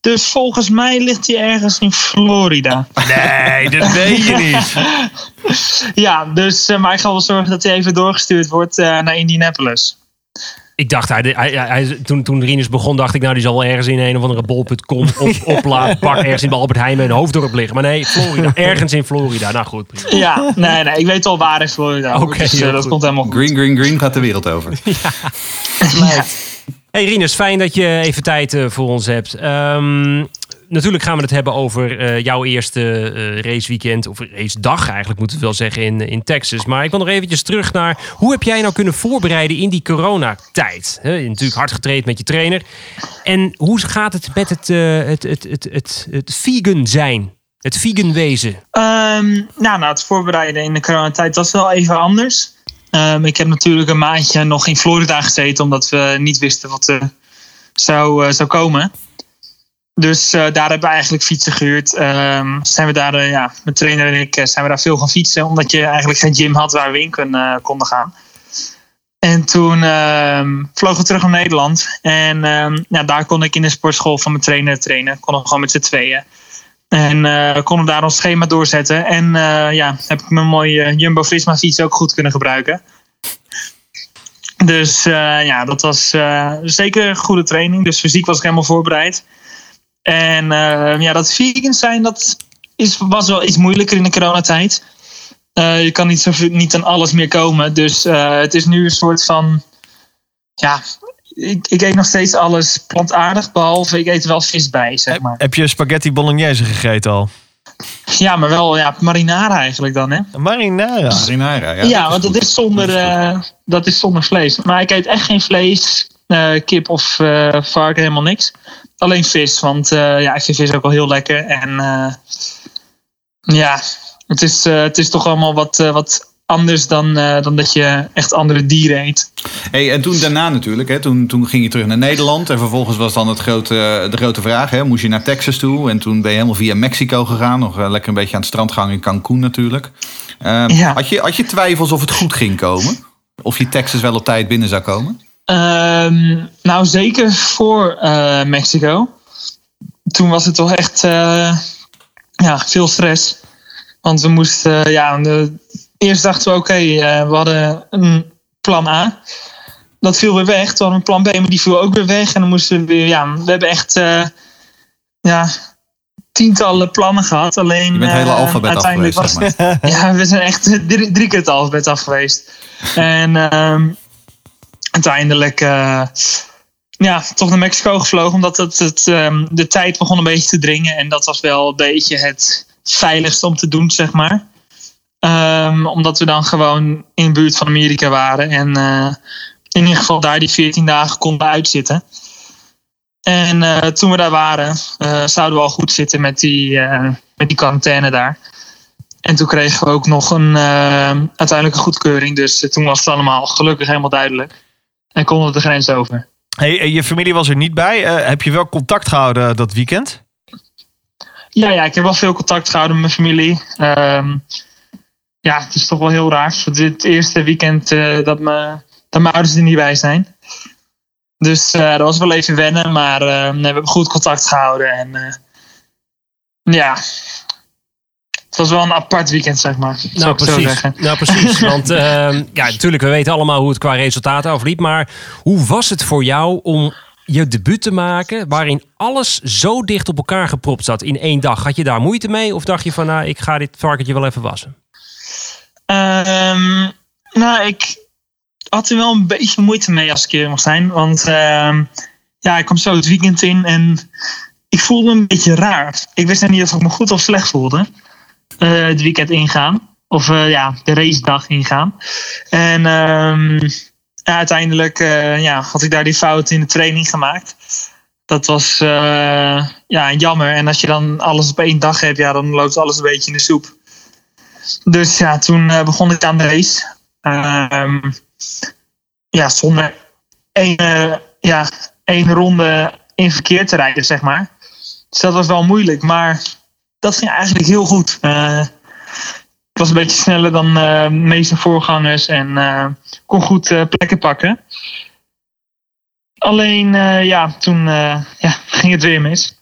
Dus volgens mij ligt hij ergens in Florida. Nee, dat weet je niet. Ja, dus, eh, maar ik ga wel zorgen dat hij even doorgestuurd wordt eh, naar Indianapolis. Ik dacht, hij, hij, hij- toen, toen Rinus begon, dacht ik, nou, die zal wel ergens in een of andere bol.com op, opladen. Pak ergens in de Albert Heijn bij een hoofddorp liggen. Maar nee, Florida. Ergens in Florida. Nou goed, prima. Ja, nee, nee, ik weet al waar in Florida. Oké, dus, eh, dat goed. komt helemaal goed. Green, green, green gaat de wereld over. Ja. Hey Rinus, fijn dat je even tijd eh, voor ons hebt. Ehm, natuurlijk gaan we het hebben over eh, jouw eerste eh, raceweekend, of racedag eigenlijk moeten we wel zeggen, in, in Texas. Maar ik wil nog eventjes terug naar, hoe heb jij nou kunnen voorbereiden in die coronatijd? Hebt natuurlijk hard getraind met je trainer. En hoe gaat het met het, eh, het, het, het, het, het vegan zijn? Het vegan wezen? Ehm, nou, nou, het voorbereiden in de coronatijd was wel even anders. Ehm, ik heb natuurlijk een maandje nog in Florida gezeten, omdat we niet wisten wat er zou, eh, zou komen. Dus eh, daar hebben we eigenlijk fietsen gehuurd. Ehm, zijn we daar, eh, ja, mijn trainer en ik, eh, zijn we daar veel gaan fietsen, omdat je eigenlijk geen gym had waar we in eh, konden gaan. En toen ehm, vlogen we terug naar Nederland. En ja, daar kon ik in de sportschool van mijn trainer trainen. Kon we gewoon met z'n tweeën. En eh konden daar ons schema doorzetten. En eh, ja, heb ik mijn mooie Jumbo-Visma fiets ook goed kunnen gebruiken. Dus eh, ja, dat was zeker een goede training. Dus fysiek was ik helemaal voorbereid. En ja, dat vegan zijn, dat is, was wel iets moeilijker in de coronatijd. Je kan niet, zo, niet aan alles meer komen. Dus het is nu een soort van... Ja, ik, ik eet nog steeds alles plantaardig. Behalve ik eet wel vis bij, zeg maar. Heb je spaghetti bolognese gegeten al? Ja, maar wel ja, marinara eigenlijk dan, hè? Marinara. Marinara, ja. Ja, want dat is, zonder, eh, dat is zonder vlees. Maar ik eet echt geen vlees, eh, kip of eh, varken, helemaal niks. Alleen vis, want eh, ja, ik vind vis ook wel heel lekker. En eh, ja, het is, eh, het is toch allemaal wat, eh, wat anders dan, eh, dan dat je echt andere dieren eet. Hey, en toen daarna natuurlijk, hè, toen, toen ging je terug naar Nederland. En vervolgens was dan het grote, de grote vraag, hè, moest je naar Texas toe? En toen ben je helemaal via Mexico gegaan. Nog eh, lekker een beetje aan het strand gehangen in Cancun natuurlijk. Ehm, Ja. had, je, had je twijfels of het goed ging komen? Of je Texas wel op tijd binnen zou komen? Ehm, nou, zeker voor eh, Mexico. Toen was het toch echt ja, veel stress. Want we moesten, ja, de, eerst dachten we, oké, eh, we hadden een plan A. Dat viel weer weg. Toen hadden we een plan B, maar die viel ook weer weg. En dan moesten we weer, ja, we hebben echt, eh, ja, tientallen plannen gehad. Alleen Je bent het hele eh, alfabet uiteindelijk afgeweest, was- zeg maar. ja, we zijn echt drie, drie keer het alfabet af geweest. En ehm, uiteindelijk ja, toch naar Mexico gevlogen. Omdat het, het, ehm, de tijd begon een beetje te dringen. En dat was wel een beetje het veiligste om te doen, zeg maar. Ehm, omdat we dan gewoon in de buurt van Amerika waren. En eh, in ieder geval daar die 14 dagen konden uitzitten. En eh, toen we daar waren, eh, zouden we al goed zitten met die, met die quarantaine daar. En toen kregen we ook nog een uiteindelijke goedkeuring. Dus toen was het allemaal gelukkig helemaal duidelijk. En konden we de grens over. Hey, je familie was er niet bij. Heb je wel contact gehouden dat weekend? Ja, ja, ik heb wel veel contact gehouden met mijn familie. Ehm, ja, het is toch wel heel raar. Het is het eerste weekend eh, dat mijn dat mijn ouders er niet bij zijn. Dus eh, dat was wel even wennen, maar eh, we hebben goed contact gehouden. En ja, het was wel een apart weekend, zeg maar. Nou zo precies, nou, precies. Want ehm, ja, natuurlijk, we weten allemaal hoe het qua resultaten afliep. Maar hoe was het voor jou om je debuut te maken... waarin alles zo dicht op elkaar gepropt zat in één dag? Had je daar moeite mee? Of dacht je van, nou, ik ga dit varkentje wel even wassen? Ehm, nou, ik had er wel een beetje moeite mee als ik eerlijk mag zijn. Want ehm, ja, ik kwam zo het weekend in en ik voelde me een beetje raar. Ik wist niet of ik me goed of slecht voelde. eh, het weekend ingaan. Of eh, ja, de racedag ingaan. En ehm, uiteindelijk eh, ja, had ik daar die fout in de training gemaakt. Dat was ja, jammer. En als je dan alles op één dag hebt, ja, dan loopt alles een beetje in de soep. Dus ja, toen eh, begon ik aan de race. Ehm, ja, zonder één, eh, ja, één ronde in verkeer te rijden, zeg maar. Dus dat was wel moeilijk, maar dat ging eigenlijk heel goed. Eh, ik was een beetje sneller dan de meeste voorgangers en kon goed plekken pakken. Alleen, ja, toen ja, ging het weer mis.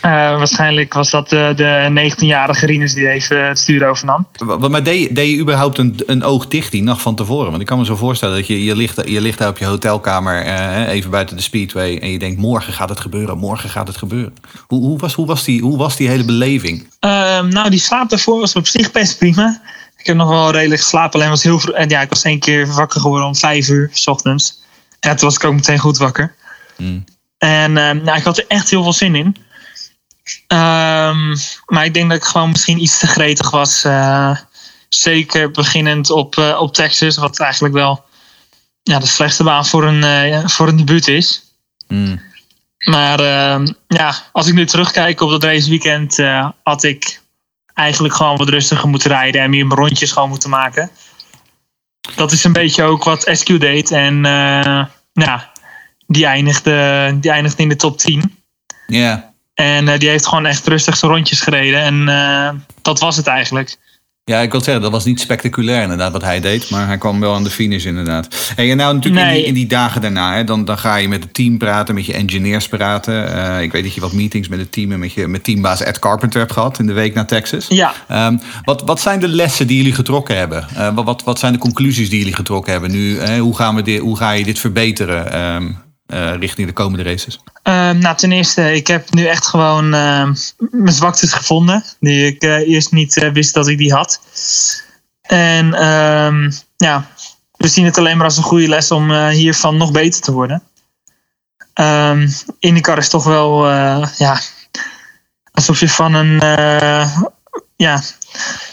Eh, waarschijnlijk was dat de, de 19-jarige Rinus die even het stuur overnam. Maar deed, je- deed je überhaupt een, een oog dicht die nacht van tevoren? Want ik kan me zo voorstellen dat je, je, ligt, je ligt daar op je hotelkamer, eh, even buiten de Speedway, en je denkt: morgen gaat het gebeuren, morgen gaat het gebeuren. Hoe, hoe, was, hoe, was, die, hoe was die hele beleving? Ehm, nou, die slaap daarvoor was op zich best prima. Ik heb nog wel redelijk geslapen. Alleen was heel. En ja, ik was één keer wakker geworden om vijf uur s ochtends. Ja, toen was ik ook meteen goed wakker. Hmm. En ehm, nou, ik had er echt heel veel zin in. Ehm, maar ik denk dat ik gewoon misschien iets te gretig was. eh, zeker beginnend op, eh, op Texas. Wat eigenlijk wel ja, de slechtste baan voor een, eh, voor een debuut is. Hmm. Maar ehm, ja, als ik nu terugkijk op dat raceweekend, had ik eigenlijk gewoon wat rustiger moeten rijden en meer mijn rondjes gewoon moeten maken. Dat is een beetje ook wat SQ deed. En ja, die eindigde, die eindigde in de top 10. Ja. En eh, die heeft gewoon echt rustig zijn rondjes gereden. En eh, dat was het eigenlijk. Ja, ik wil zeggen, dat was niet spectaculair inderdaad wat hij deed. Maar hij kwam wel aan de finish inderdaad. Hey, en nou natuurlijk in, die, in die dagen daarna, hè, dan, dan ga je met het team praten, met je engineers praten. Eh, ik weet dat je wat meetings met het team en met, je, met teambaas Ed Carpenter hebt gehad in de week naar Texas. Ja. Ehm, wat, wat zijn de lessen die jullie getrokken hebben? Eh, wat, wat, zijn de conclusies die jullie getrokken hebben nu? hè? hoe, gaan we dit, hoe ga je dit verbeteren ehm, eh, richting de komende races? Ehm, nou, ten eerste, ik heb nu echt gewoon ehm, mijn zwaktes gevonden. Die ik eh, eerst niet eh, wist dat ik die had. En ehm, ja, we zien het alleen maar als een goede les om hiervan nog beter te worden. Ehm IndyCar is toch wel, ja, alsof je van een, ja,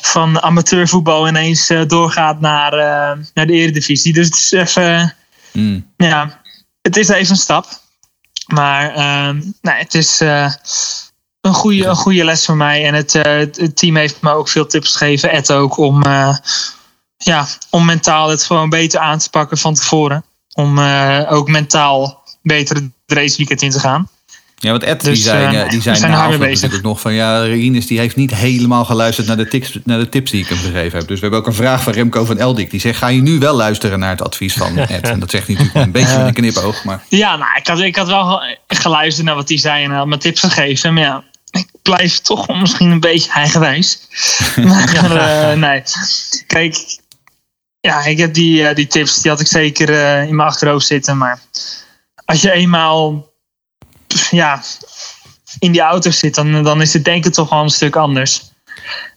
van amateurvoetbal ineens doorgaat naar, naar de eredivisie. Dus het is even, Hmm. ja, het is even een stap. Maar ehm, nee, het is eh, een, goede, een goede les voor mij. En het, eh, het, het team heeft me ook veel tips gegeven. Ed ook om, eh, ja, om mentaal het gewoon beter aan te pakken van tevoren. Om ook mentaal beter het raceweekend in te gaan. Ja, want Ed die Dus, eh, eh, die zijn bezig. natuurlijk nog van... ja, Rinus die heeft niet helemaal geluisterd naar de, tips, naar de tips die ik hem gegeven heb. Dus we hebben ook een vraag van Remco van Eldik. Die zegt, ga je nu wel luisteren naar het advies van Ed? En dat zegt hij natuurlijk een beetje met een knipoog. Maar Ja, nou, ik had, ik had wel ge- geluisterd naar wat hij zei en had me tips gegeven. Maar ja, ik blijf toch misschien een beetje eigenwijs. maar eh, nee, kijk, ja, ik heb die, eh, die tips, die had ik zeker eh, in mijn achterhoofd zitten. Maar als je eenmaal ja, in die auto zit, dan, dan is het denken toch wel een stuk anders.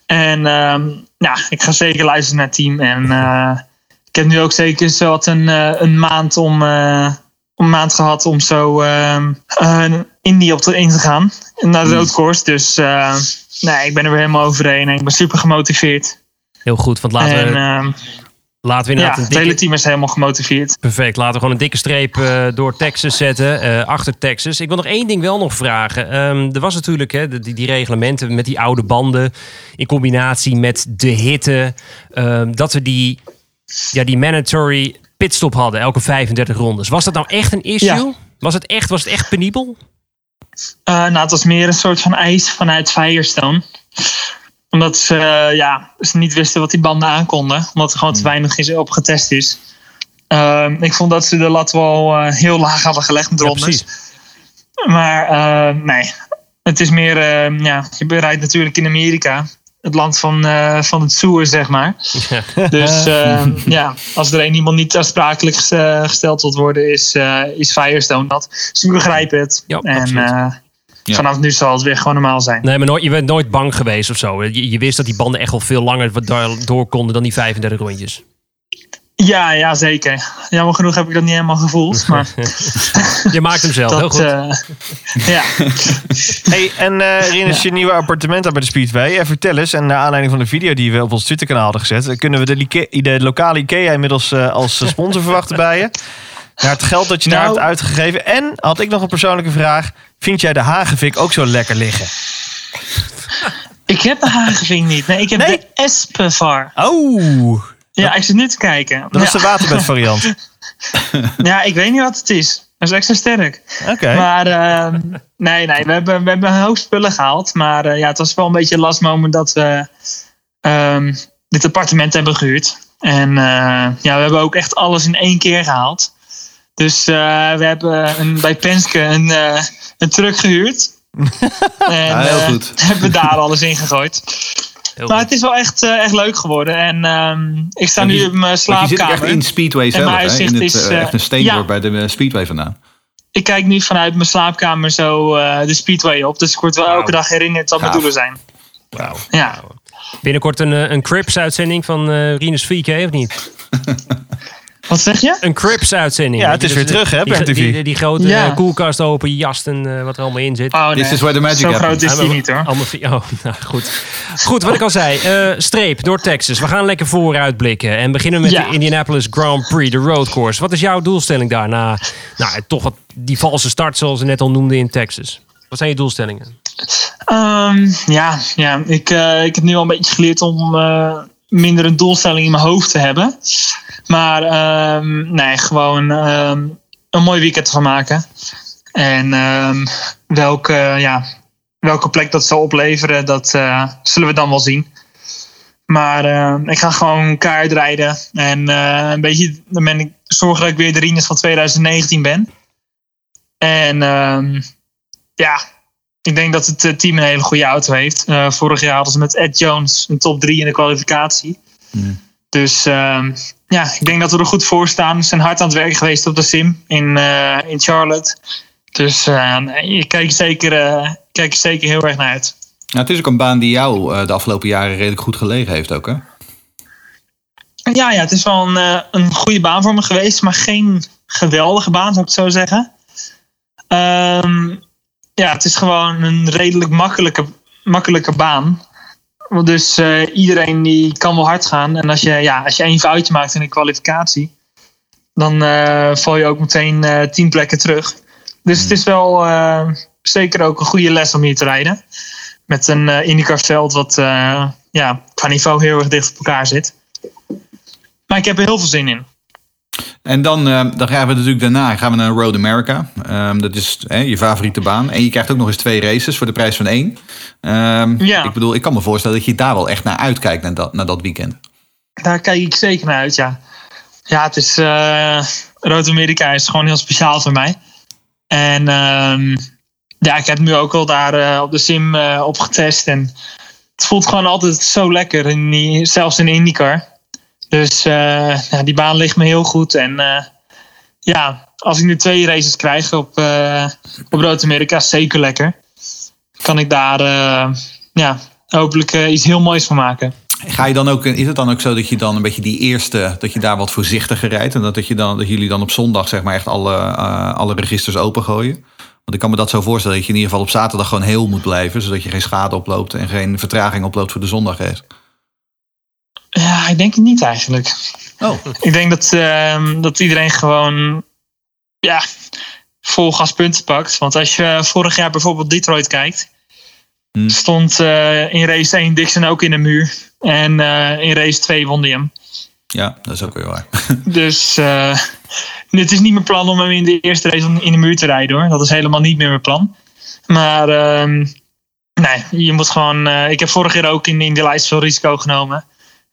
En ehm, ja, ik ga zeker luisteren naar het team. En eh, ik heb nu ook zeker zo wat een, eh, een maand om, eh, een maand gehad om zo ehm eh, Indie op te, in te gaan. Naar de roadcourse. Dus eh, nee, ik ben er weer helemaal overheen. En ik ben super gemotiveerd. Heel goed, want laten en we, ehm, laten we ja, inderdaad het hele dikke, team is helemaal gemotiveerd. Perfect. Laten we gewoon een dikke streep eh, door Texas zetten. eh, achter Texas. Ik wil nog één ding wel nog vragen. Ehm, er was natuurlijk hè, de- die, die reglementen met die oude banden. In combinatie met de hitte. ehm, dat we die, ja, die mandatory pitstop hadden. Elke 35 rondes. Was dat nou echt een issue? Ja. Was, het echt, was het echt penibel? Eh, nou, het was meer een soort van ijs vanuit Firestone. Omdat ze, eh, ja, ze niet wisten wat die banden aankonden. Omdat er gewoon te weinig is op getest is. Ehm, ik vond dat ze de lat wel eh, heel laag hadden gelegd met rondes. precies. maar eh, nee, het is meer, eh, ja, je rijdt natuurlijk in Amerika. Het land van, van het zoer, zeg maar. Dus eh, ja, als er één iemand niet aansprakelijk ges- gesteld wilt worden, is, is Firestone dat. Dus ik begrijp het. Ja, en vanaf nu zal het weer gewoon normaal zijn. Nee, maar nooit, je bent nooit bang geweest of zo. Je, je wist dat die banden echt wel veel langer door, konden dan die 35 rondjes. Ja, ja, zeker. Jammer genoeg heb ik dat niet helemaal gevoeld. Maar Je maakt hem zelf, heel goed. eh, ja. Hey, en eh Rinus, je nieuwe appartement daar bij de Speedway. En vertel eens, en naar aanleiding van de video die we op ons Twitter-kanaal hadden gezet... eh, kunnen we de, Ike- de lokale IKEA inmiddels eh, als sponsor verwachten bij je? Naar het geld dat je daar Nou- hebt uitgegeven. En had ik nog een persoonlijke vraag. Vind jij de Hagevik ook zo lekker liggen? Ik heb de Hageving niet. Nee, ik heb Nee? de Espevar. Oh, Ja, ik zit nu te kijken. dat is ja. de waterbed variant. ja, ik weet niet wat het is. Dat is extra sterk. Oké. Maar ehm, nee, nee, we hebben, we hebben een hoop spullen gehaald. Maar eh, ja, het was wel een beetje een last moment dat we ehm, dit appartement hebben gehuurd. En eh, ja, we hebben ook echt alles in één keer gehaald. Dus eh, we hebben een, bij Penske een, eh, een truck gehuurd. en Ja, heel eh, goed. hebben daar alles in gegooid. Heel Maar goed. het is wel echt, eh, echt leuk geworden. En ehm, ik sta nu je- op mijn Want je zit slaapkamer. echt in Speedway zelf, mijn hè? In het, is, echt een steendorp ja. bij de Speedway vandaan. Ik kijk nu vanuit mijn slaapkamer zo eh, de speedway op. Dus ik word wel elke dag herinnerd wat mijn doelen zijn. Wauw. Ja. Binnenkort een, een Crips-uitzending van eh Rinus VK, of niet? Wat zeg je? Een Crips-uitzending. Ja, het is Dus, weer terug, hè, die, per die, MTV. die, die grote Ja. eh, koelkast open, jast en eh, wat er allemaal in zit. Oh, nee. This is where the magic Zo happens. groot is die niet hoor. Allemaal oh, nou, goed. Goed, wat ik al zei. eh, streep door Texas. We gaan lekker vooruitblikken. En beginnen met Ja. de Indianapolis Grand Prix, de road course. Wat is jouw doelstelling daar na nou, toch wat, die valse start zoals we net al noemden in Texas? Wat zijn je doelstellingen? Ehm, ja, ja ik, eh, ik heb nu al een beetje geleerd om eh, minder een doelstelling in mijn hoofd te hebben. Maar ehm, nee, gewoon ehm, een mooi weekend ervan maken. En ehm, welke, ja, welke plek dat zal opleveren, dat eh, zullen we dan wel zien. Maar ik ga gewoon kaart rijden. En eh, een beetje dan ben ik zorgen dat ik weer de Rines van 2019 ben. En ja, ik denk dat het eh, team een hele goede auto heeft. Eh, vorig jaar hadden ze met Ed Jones een top 3 in de kwalificatie. Dus ehm, ja, ik denk dat we er goed voor staan. Ze zijn hard aan het werk geweest op de sim in, eh, in Charlotte. Dus eh, nee, ik kijk, zeker, kijk er zeker heel erg naar uit. Nou, het is ook een baan die jou de afgelopen jaren redelijk goed gelegen heeft ook, hè? Ja, ja, het is wel een, een goede baan voor me geweest, maar geen geweldige baan, zou ik het zo zeggen. Ehm, ja, het is gewoon een redelijk makkelijke, makkelijke baan. Dus eh, iedereen die kan wel hard gaan. En als je, ja, als je één foutje maakt in de kwalificatie, dan eh, val je ook meteen eh, tien plekken terug. Dus het is wel zeker ook een goede les om hier te rijden. Met een IndyCar veld wat ja, qua niveau heel erg dicht op elkaar zit. Maar ik heb er heel veel zin in. En dan, eh, dan gaan we natuurlijk daarna gaan we naar Road America. Ehm, dat is hè, je favoriete baan. En je krijgt ook nog eens twee races voor de prijs van één. Ehm, Ja. Ik bedoel, ik kan me voorstellen dat je daar wel echt naar uitkijkt naar dat, naar dat weekend. Daar kijk ik zeker naar uit, ja. Ja, het is... eh Rood Amerika is gewoon heel speciaal voor mij. En ehm, ja, ik heb nu ook al daar eh, op de sim op getest. En het voelt gewoon altijd zo lekker, in die, zelfs in IndyCar. Dus eh, ja, die baan ligt me heel goed. En eh, ja, als ik nu twee races krijg op, eh op zeker lekker. Kan ik daar ja, hopelijk iets heel moois van maken. Ga je dan ook, is het dan ook zo dat je dan een beetje die eerste, dat je daar wat voorzichtiger rijdt? En dat, dat, je dan, dat jullie dan op zondag zeg maar echt alle, alle registers opengooien? Want ik kan me dat zo voorstellen dat je in ieder geval op zaterdag gewoon heel moet blijven. Zodat je geen schade oploopt en geen vertraging oploopt voor de zondagrace. Ja, ik denk het niet eigenlijk. Oh. Ik denk dat, ehm, dat iedereen gewoon ja, vol gas punten pakt. Want als je vorig jaar bijvoorbeeld Detroit kijkt, Hmm. stond eh, in race 1 Dixon ook in de muur. En eh, in race 2 won hij hem. Ja, dat is ook weer waar. Dus eh, het is niet mijn plan om hem in de eerste race in de muur te rijden hoor. Dat is helemaal niet meer mijn plan. Maar ehm, nee, je moet gewoon. eh, ik heb vorig jaar ook in, in de lijst veel risico genomen.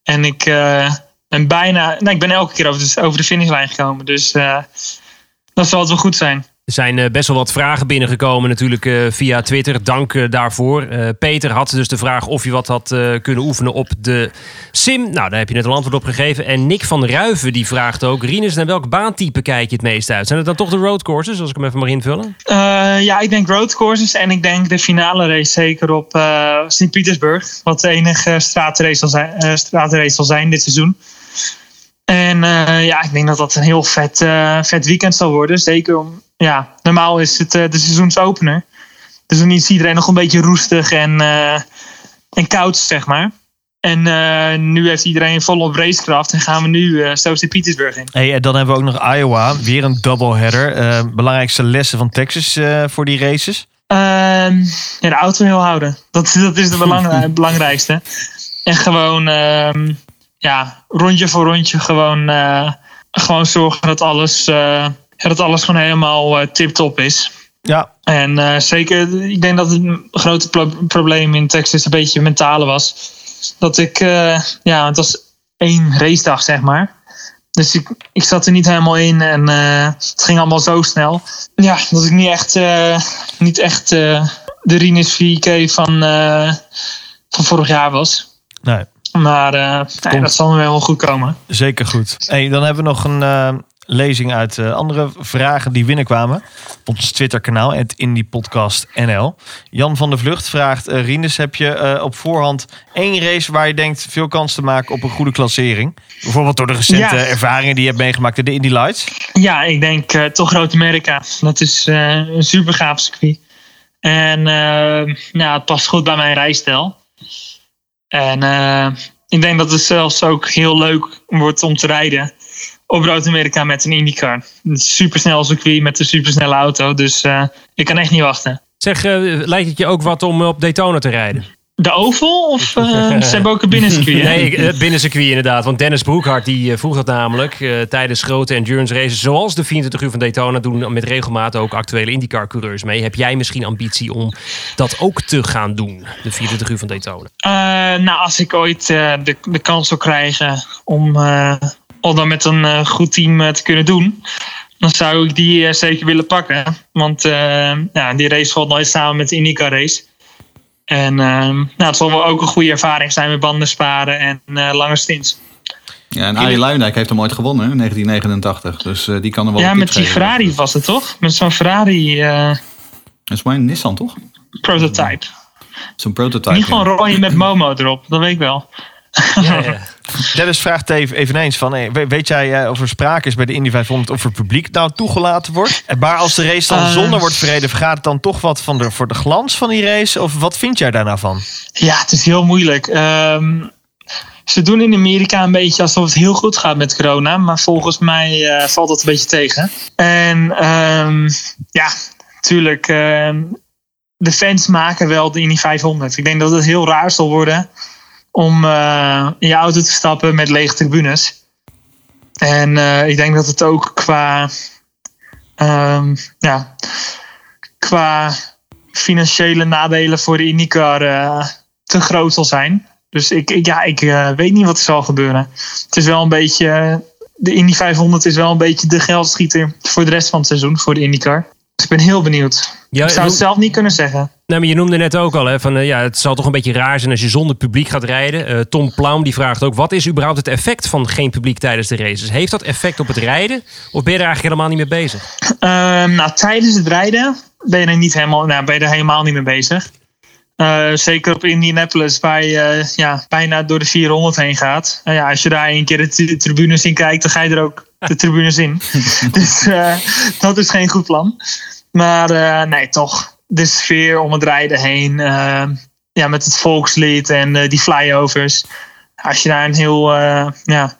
En ik, eh, En bijna, nou, ik ben elke keer over de, over de finishlijn gekomen. Dus eh, dat zal het wel goed zijn. Er zijn eh, best wel wat vragen binnengekomen natuurlijk eh, via Twitter. Dank eh, daarvoor. Peter had dus de vraag of je wat had kunnen oefenen op de sim. Nou, daar heb je net al antwoord op gegeven. En Nick van Ruiven die vraagt ook... Rinus, naar welk baantype kijk je het meest uit? Zijn het dan toch de roadcourses, als ik hem even mag invullen? Ja, ik denk roadcourses en ik denk de finale race zeker op eh Sint-Petersburg. Wat de enige straatrace zal zijn, straatrace zal zijn dit seizoen. En eh, ja, ik denk dat dat een heel vet, eh, vet weekend zal worden. Zeker om, ja, normaal is het eh, de seizoensopener. Dus dan is iedereen nog een beetje roestig en, en koud, zeg maar. En nu heeft iedereen volop racekracht en gaan we nu eh zo Sint-Petersburg in. Hey, en dan hebben we ook nog Iowa, weer een doubleheader. Eh belangrijkste lessen van Texas voor die races? Ehm, ja, de auto heel houden. Dat, dat is de belang- belangrijkste. En gewoon, ehm, ja, rondje voor rondje gewoon, eh, gewoon zorgen dat alles, eh, dat alles gewoon helemaal eh, tip-top is. Ja, En zeker, ik denk dat het grote pro- probleem in Texas een beetje mentale was. Dat ik, ja, het was één racedag, zeg maar. Dus ik, ik zat er niet helemaal in en het ging allemaal zo snel. Ja, dat ik niet echt, niet echt eh, de Rinus 4K van, van vorig jaar was. nee, Maar eh, nee, dat zal wel goed komen. zeker goed. Hey, dan hebben we nog een eh, lezing uit eh, andere vragen die binnenkwamen. Op ons Twitterkanaal, het Indie Podcast NL. Jan van der Vlucht vraagt... eh Rinus, heb je op voorhand één race waar je denkt... veel kans te maken op een goede klassering? Bijvoorbeeld door de recente Ja. ervaringen die je hebt meegemaakt in de Indy Lights. Ja, ik denk toch Groot-Amerika. Dat is een super gaaf circuit. En ja, het past goed bij mijn rijstijl. En eh, ik denk dat het zelfs ook heel leuk wordt om te rijden op Rood-Amerika met een IndyCar. Supersnel circuit met een supersnelle auto. Dus eh, ik kan echt niet wachten. Zeg, eh, lijkt het je ook wat om op Daytona te rijden? De Oval of eh, ze hebben ook een binnencircuit? Nee, het binnencircuit inderdaad. Want Dennis Broekhart die eh, vroeg dat namelijk eh, tijdens grote endurance races... zoals de 24 uur van Daytona doen met regelmaat ook actuele IndyCar-coureurs mee. Heb jij misschien ambitie om dat ook te gaan doen? De 24 uur van Daytona. Eh, nou, als ik ooit eh, de, de kans zou krijgen om, eh, om dat met een eh, goed team eh, te kunnen doen, dan zou ik die eh, zeker willen pakken. Want eh, ja, die race valt nooit samen met de IndyCar race. En eh, nou, het zal wel ook een goede ervaring zijn met banden sparen en eh, lange stints. Ja, en Arie Luijendijk heeft hem ooit gewonnen in 1989. Dus eh, die kan er wel ja, met die geven. Ferrari was het toch? Met zo'n Ferrari eh, Dat is een Nissan, toch? prototype. Zo'n prototype. Niet gewoon rooien met Momo erop, dat weet ik wel. Ja, ja. Dennis vraagt even, eveneens van... hey, we- weet jij eh, of er sprake is bij de Indy 500 of er publiek nou toegelaten wordt? En Maar als de race dan Eh. zonder wordt verreden... vergaat het dan toch wat van de, voor de glans van die race? Of wat vind jij daar nou van? Ja, het is heel moeilijk. Ehm, ze doen in Amerika een beetje alsof het heel goed gaat met corona. Maar volgens mij eh, valt dat een beetje tegen. En ehm, ja, natuurlijk. ehm, de fans maken wel de Indy 500. Ik denk dat het heel raar zal worden om eh, in je auto te stappen met lege tribunes. En eh, ik denk dat het ook qua, ehm, ja, qua financiële nadelen voor de IndyCar eh, te groot zal zijn. Dus ik, ik, ja, ik weet niet wat er zal gebeuren. Het is wel een beetje. De Indy 500 is wel een beetje de geldschieter voor de rest van het seizoen voor de IndyCar. Dus ik ben heel benieuwd. Ja, ik zou het zelf niet kunnen zeggen. Nou, maar je noemde net ook al, hè, van, eh, ja, het zal toch een beetje raar zijn als je zonder publiek gaat rijden. Eh, Tom Plaum die vraagt ook, wat is überhaupt het effect van geen publiek tijdens de races? Heeft dat effect op het rijden? Of ben je er eigenlijk helemaal niet mee bezig? Ehm, nou, tijdens het rijden ben je er, niet helemaal, nou, ben je er helemaal niet mee bezig. Eh, zeker op Indianapolis, waar je ja, bijna door de 400 heen gaat. Nou ja, als je daar een keer de tri- tribunes in kijkt, dan ga je er ook de tribunes in. dus eh, dat is geen goed plan. Maar eh, nee, toch. De sfeer om het rijden heen. eh, ja, met het volkslied en die flyovers. Als je daar een heel, ja,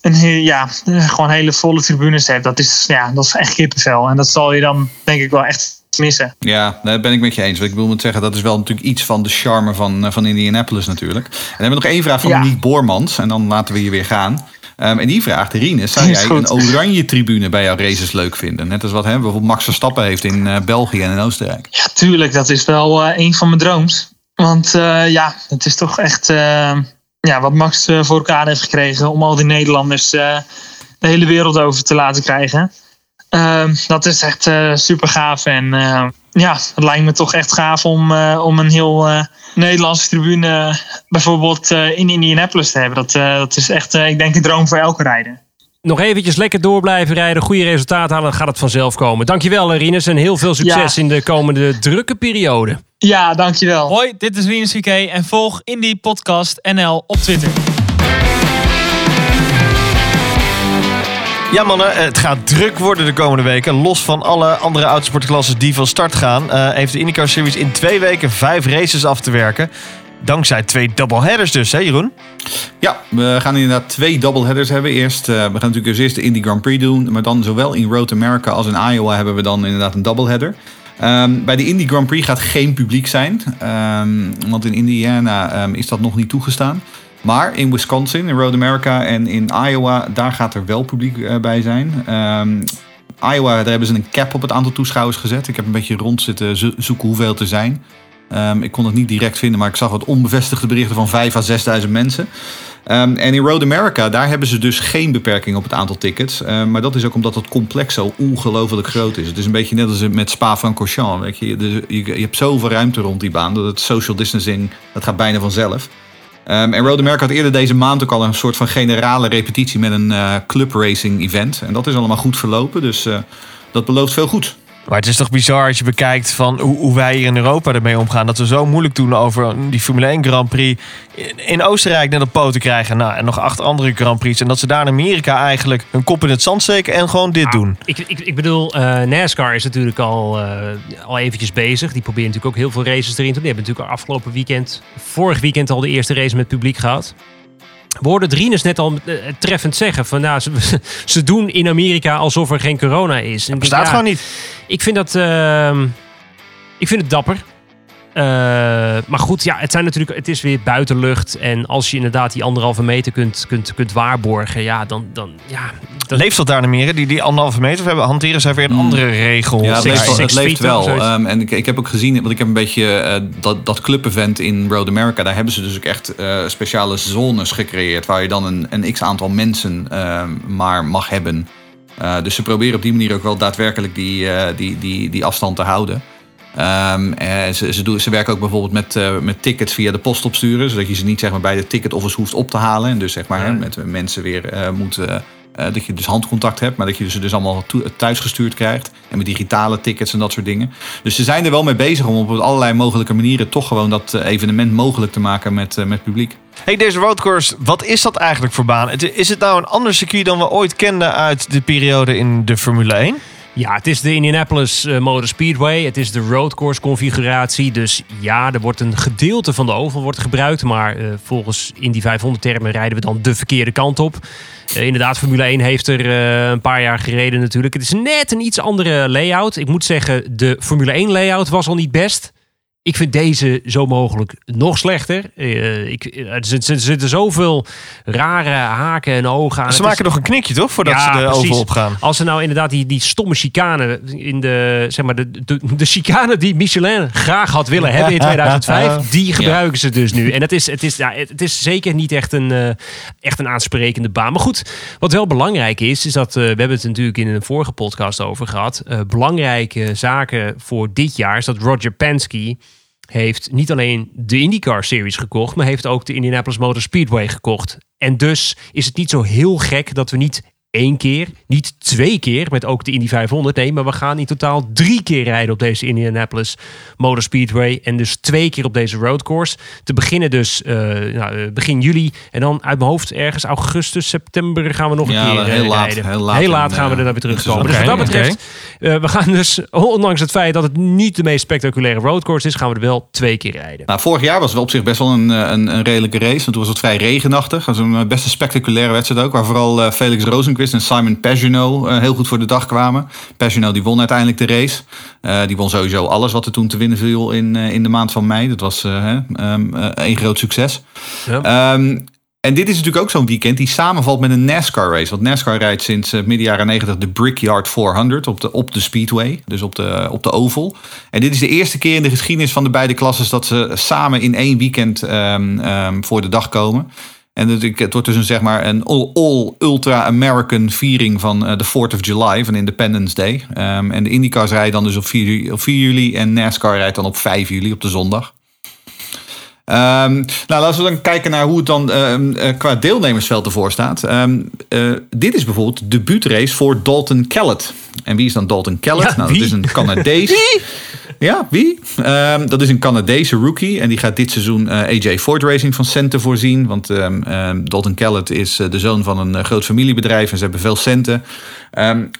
een heel, ja, gewoon hele volle tribunes hebt. Dat is, ja, dat is echt kippenvel. En dat zal je dan denk ik wel echt missen. Ja, daar ben ik met je eens. Want ik wil moet zeggen, dat is wel natuurlijk iets van de charme van, van Indianapolis natuurlijk. En dan hebben we nog één vraag van Ja. Monique Boormans. En dan laten we hier weer gaan. Ehm, en die vraagt, Rinus, zou jij een oranje tribune bij jouw races leuk vinden? Net als wat hè, bijvoorbeeld Max Verstappen heeft in eh, België en in Oostenrijk. Ja, tuurlijk. Dat is wel eh, een van mijn drooms. Want eh, ja, het is toch echt... ja, wat Max voor elkaar heeft gekregen om al die Nederlanders de hele wereld over te laten krijgen. Ehm, dat is echt eh, super gaaf. En eh, ja, het lijkt me toch echt gaaf om, eh, om een heel eh, Nederlandse tribune bijvoorbeeld eh, in Indianapolis te hebben. Dat, eh, dat is echt, eh, ik denk, een droom voor elke rijder. Nog eventjes lekker door blijven rijden, goede resultaten halen, dan gaat het vanzelf komen. Dankjewel Rinus en heel veel succes Ja. in de komende drukke periode. Ja, dankjewel. Hoi, dit is Rinus VK en volg Indie Podcast NL op Twitter. Ja mannen, het gaat druk worden de komende weken. Los van alle andere autosportklassen die van start gaan... eh, heeft de IndyCar Series in twee weken vijf races af te werken. Dankzij twee doubleheaders dus, hè Jeroen? Ja, we gaan inderdaad twee doubleheaders hebben. Eerst, eh, we gaan natuurlijk dus eerst de Indy Grand Prix doen. Maar dan zowel in Road America als in Iowa hebben we dan inderdaad een doubleheader. Ehm, bij de Indy Grand Prix gaat geen publiek zijn. Ehm, want in Indiana ehm, is dat nog niet toegestaan. Maar in Wisconsin, in Road America en in Iowa, daar gaat er wel publiek eh, bij zijn. Ehm, Iowa, daar hebben ze een cap op het aantal toeschouwers gezet. Ik heb een beetje rond zitten zo- zoeken hoeveel er zijn. Ehm, ik kon het niet direct vinden, maar ik zag wat onbevestigde berichten van 5 à 6.000 mensen. Ehm, en in Road America, daar hebben ze dus geen beperking op het aantal tickets. Maar dat is ook omdat het complex zo ongelooflijk groot is. Het is een beetje net als met Spa-Francorchamps. weet Je, Dus je, je hebt zoveel ruimte rond die baan. Dat het social distancing, dat gaat bijna vanzelf. Ehm, en Road had eerder deze maand ook al een soort van generale repetitie met een eh, club racing event. En dat is allemaal goed verlopen, dus eh, dat belooft veel goed. Maar het is toch bizar als je bekijkt van hoe, hoe wij hier in Europa ermee omgaan. Dat we zo moeilijk doen over die Formule 1 Grand Prix. In, in Oostenrijk net op poten krijgen. Nou, en nog acht andere Grand Prix. En dat ze daar in Amerika eigenlijk hun kop in het zand steken en gewoon dit doen. Ik, ik, ik bedoel, eh, NASCAR is natuurlijk al, eh, al eventjes bezig. Die proberen natuurlijk ook heel veel races erin te doen. Die hebben natuurlijk afgelopen weekend, vorig weekend al de eerste race met publiek gehad. We hoorden Drienes net al eh, treffend zeggen van nou, ze, ze doen in Amerika alsof er geen corona is. En denk, Bestaat ja, gewoon niet. Ik vind dat, ehm, ik vind het dapper. Eh, maar goed, ja, het zijn natuurlijk, het is weer buitenlucht. En als je inderdaad die anderhalve meter kunt, kunt, kunt waarborgen, ja, dan, dan ja, dan, Leeft dat daar in Amerika? Die, die anderhalve meter hebben, hanteren zij weer een andere regel? Ja, het Six- leeft wel. Het leeft. Ehm, en ik, ik heb ook gezien, want ik heb een beetje eh, dat, dat club-event in Road America. Daar hebben ze dus ook echt eh, speciale zones gecreëerd. Waar je dan een, een x aantal mensen ehm, maar mag hebben. Eh, dus ze proberen op die manier ook wel daadwerkelijk die, eh, die, die, die afstand te houden. Ehm, eh, ze, ze, doen, ze werken ook bijvoorbeeld met, eh, met tickets via de post opsturen. Zodat je ze niet zeg maar, bij de ticket office hoeft op te halen. En dus zeg maar, met mensen weer eh, moet. eh, eh, dat je dus handcontact hebt, maar dat je ze dus allemaal thuis gestuurd krijgt. En met digitale tickets en dat soort dingen. Dus ze zijn er wel mee bezig om op allerlei mogelijke manieren toch gewoon dat eh, evenement mogelijk te maken met, eh, met publiek. Hey, deze roadcourse, wat is dat eigenlijk voor baan? Is het nou een ander circuit dan we ooit kenden uit de periode in de Formule 1? Ja, het is de Indianapolis eh, Motor Speedway. Het is de roadcourse configuratie. Dus ja, er wordt een gedeelte van de oval wordt gebruikt. Maar eh, volgens Indy 500 termen rijden we dan de verkeerde kant op. Eh, inderdaad, Formule 1 heeft er een paar jaar gereden natuurlijk. Het is net een iets andere layout. Ik moet zeggen, de Formule 1 layout was al niet best. Ik vind deze zo mogelijk nog slechter. Eh, ik, er zit- er zitten zoveel rare haken en ogen aan. Ze is- maken nog een knikje, toch? Voordat Ja, ze de precies. oval opgaan. als ze nou inderdaad die, die stomme chicane in de, zeg maar, de, de, de chicane die Michelin graag had willen hebben in 2005, die gebruiken ze dus nu. En het is, het is, ja, het is zeker niet echt een, eh, echt een aansprekende baan. Maar goed, wat wel belangrijk is, is dat, eh, we hebben het natuurlijk in een vorige podcast over gehad. eh, belangrijke zaken voor dit jaar is dat Roger Penske heeft niet alleen de IndyCar Series gekocht, maar heeft ook de Indianapolis Motor Speedway gekocht. En dus is het niet zo heel gek dat we niet één keer, niet twee keer met ook de Indy 500. Nee, maar we gaan in totaal drie keer rijden op deze Indianapolis Motor Speedway. En dus twee keer op deze roadcourse. Te beginnen dus eh, nou, eh, begin juli. En dan uit mijn hoofd ergens augustus, september gaan we nog Ja, een keer heel eh, laat, rijden. heel laat in, gaan we er dan weer terugkomen. Dus seizoen. wat dat betreft, we gaan dus, ondanks het feit dat het niet de meest spectaculaire roadcourse is, gaan we er wel twee keer rijden. Nou, vorig jaar was het wel op zich best wel een, een, een redelijke race. Want toen was het vrij regenachtig. Dat was een best een spectaculaire wedstrijd ook. Waar vooral Felix Rosenquist en Simon Pagenaud eh, heel goed voor de dag kwamen. Pagenaud die won uiteindelijk de race. Eh, die won sowieso alles wat er toen te winnen viel in, eh, in de maand van mei. Dat was hè, ehm, eh, groot succes. Ja. Ehm, En dit is natuurlijk ook zo'n weekend die samenvalt met een NASCAR race. Want NASCAR rijdt sinds uh, midden jaren 90 de Brickyard 400 op de, op de Speedway. Dus op de, op de Oval. En dit is de eerste keer in de geschiedenis van de beide klasses dat ze samen in één weekend um, um, voor de dag komen. En het, het wordt dus een, zeg maar, een all-ultra-American viering van uh, de 4th of July, van Independence Day. Um, en de IndyCars rijden dan dus op 4, op 4 juli en NASCAR rijdt dan op 5 juli, op de zondag. Um, nou, laten we dan kijken naar hoe het dan um, uh, qua deelnemersveld ervoor staat. Um, uh, dit is bijvoorbeeld de debuutrace voor Dalton Kellett. En wie is dan Dalton Kellett? Ja, nou, dat is een Canadees. Ja, wie? Um, dat is een Canadese rookie. En die gaat dit seizoen uh, AJ Ford Racing van centen voorzien. Want um, um, Dalton Kellett is uh, de zoon van een uh, groot familiebedrijf. En ze hebben veel centen.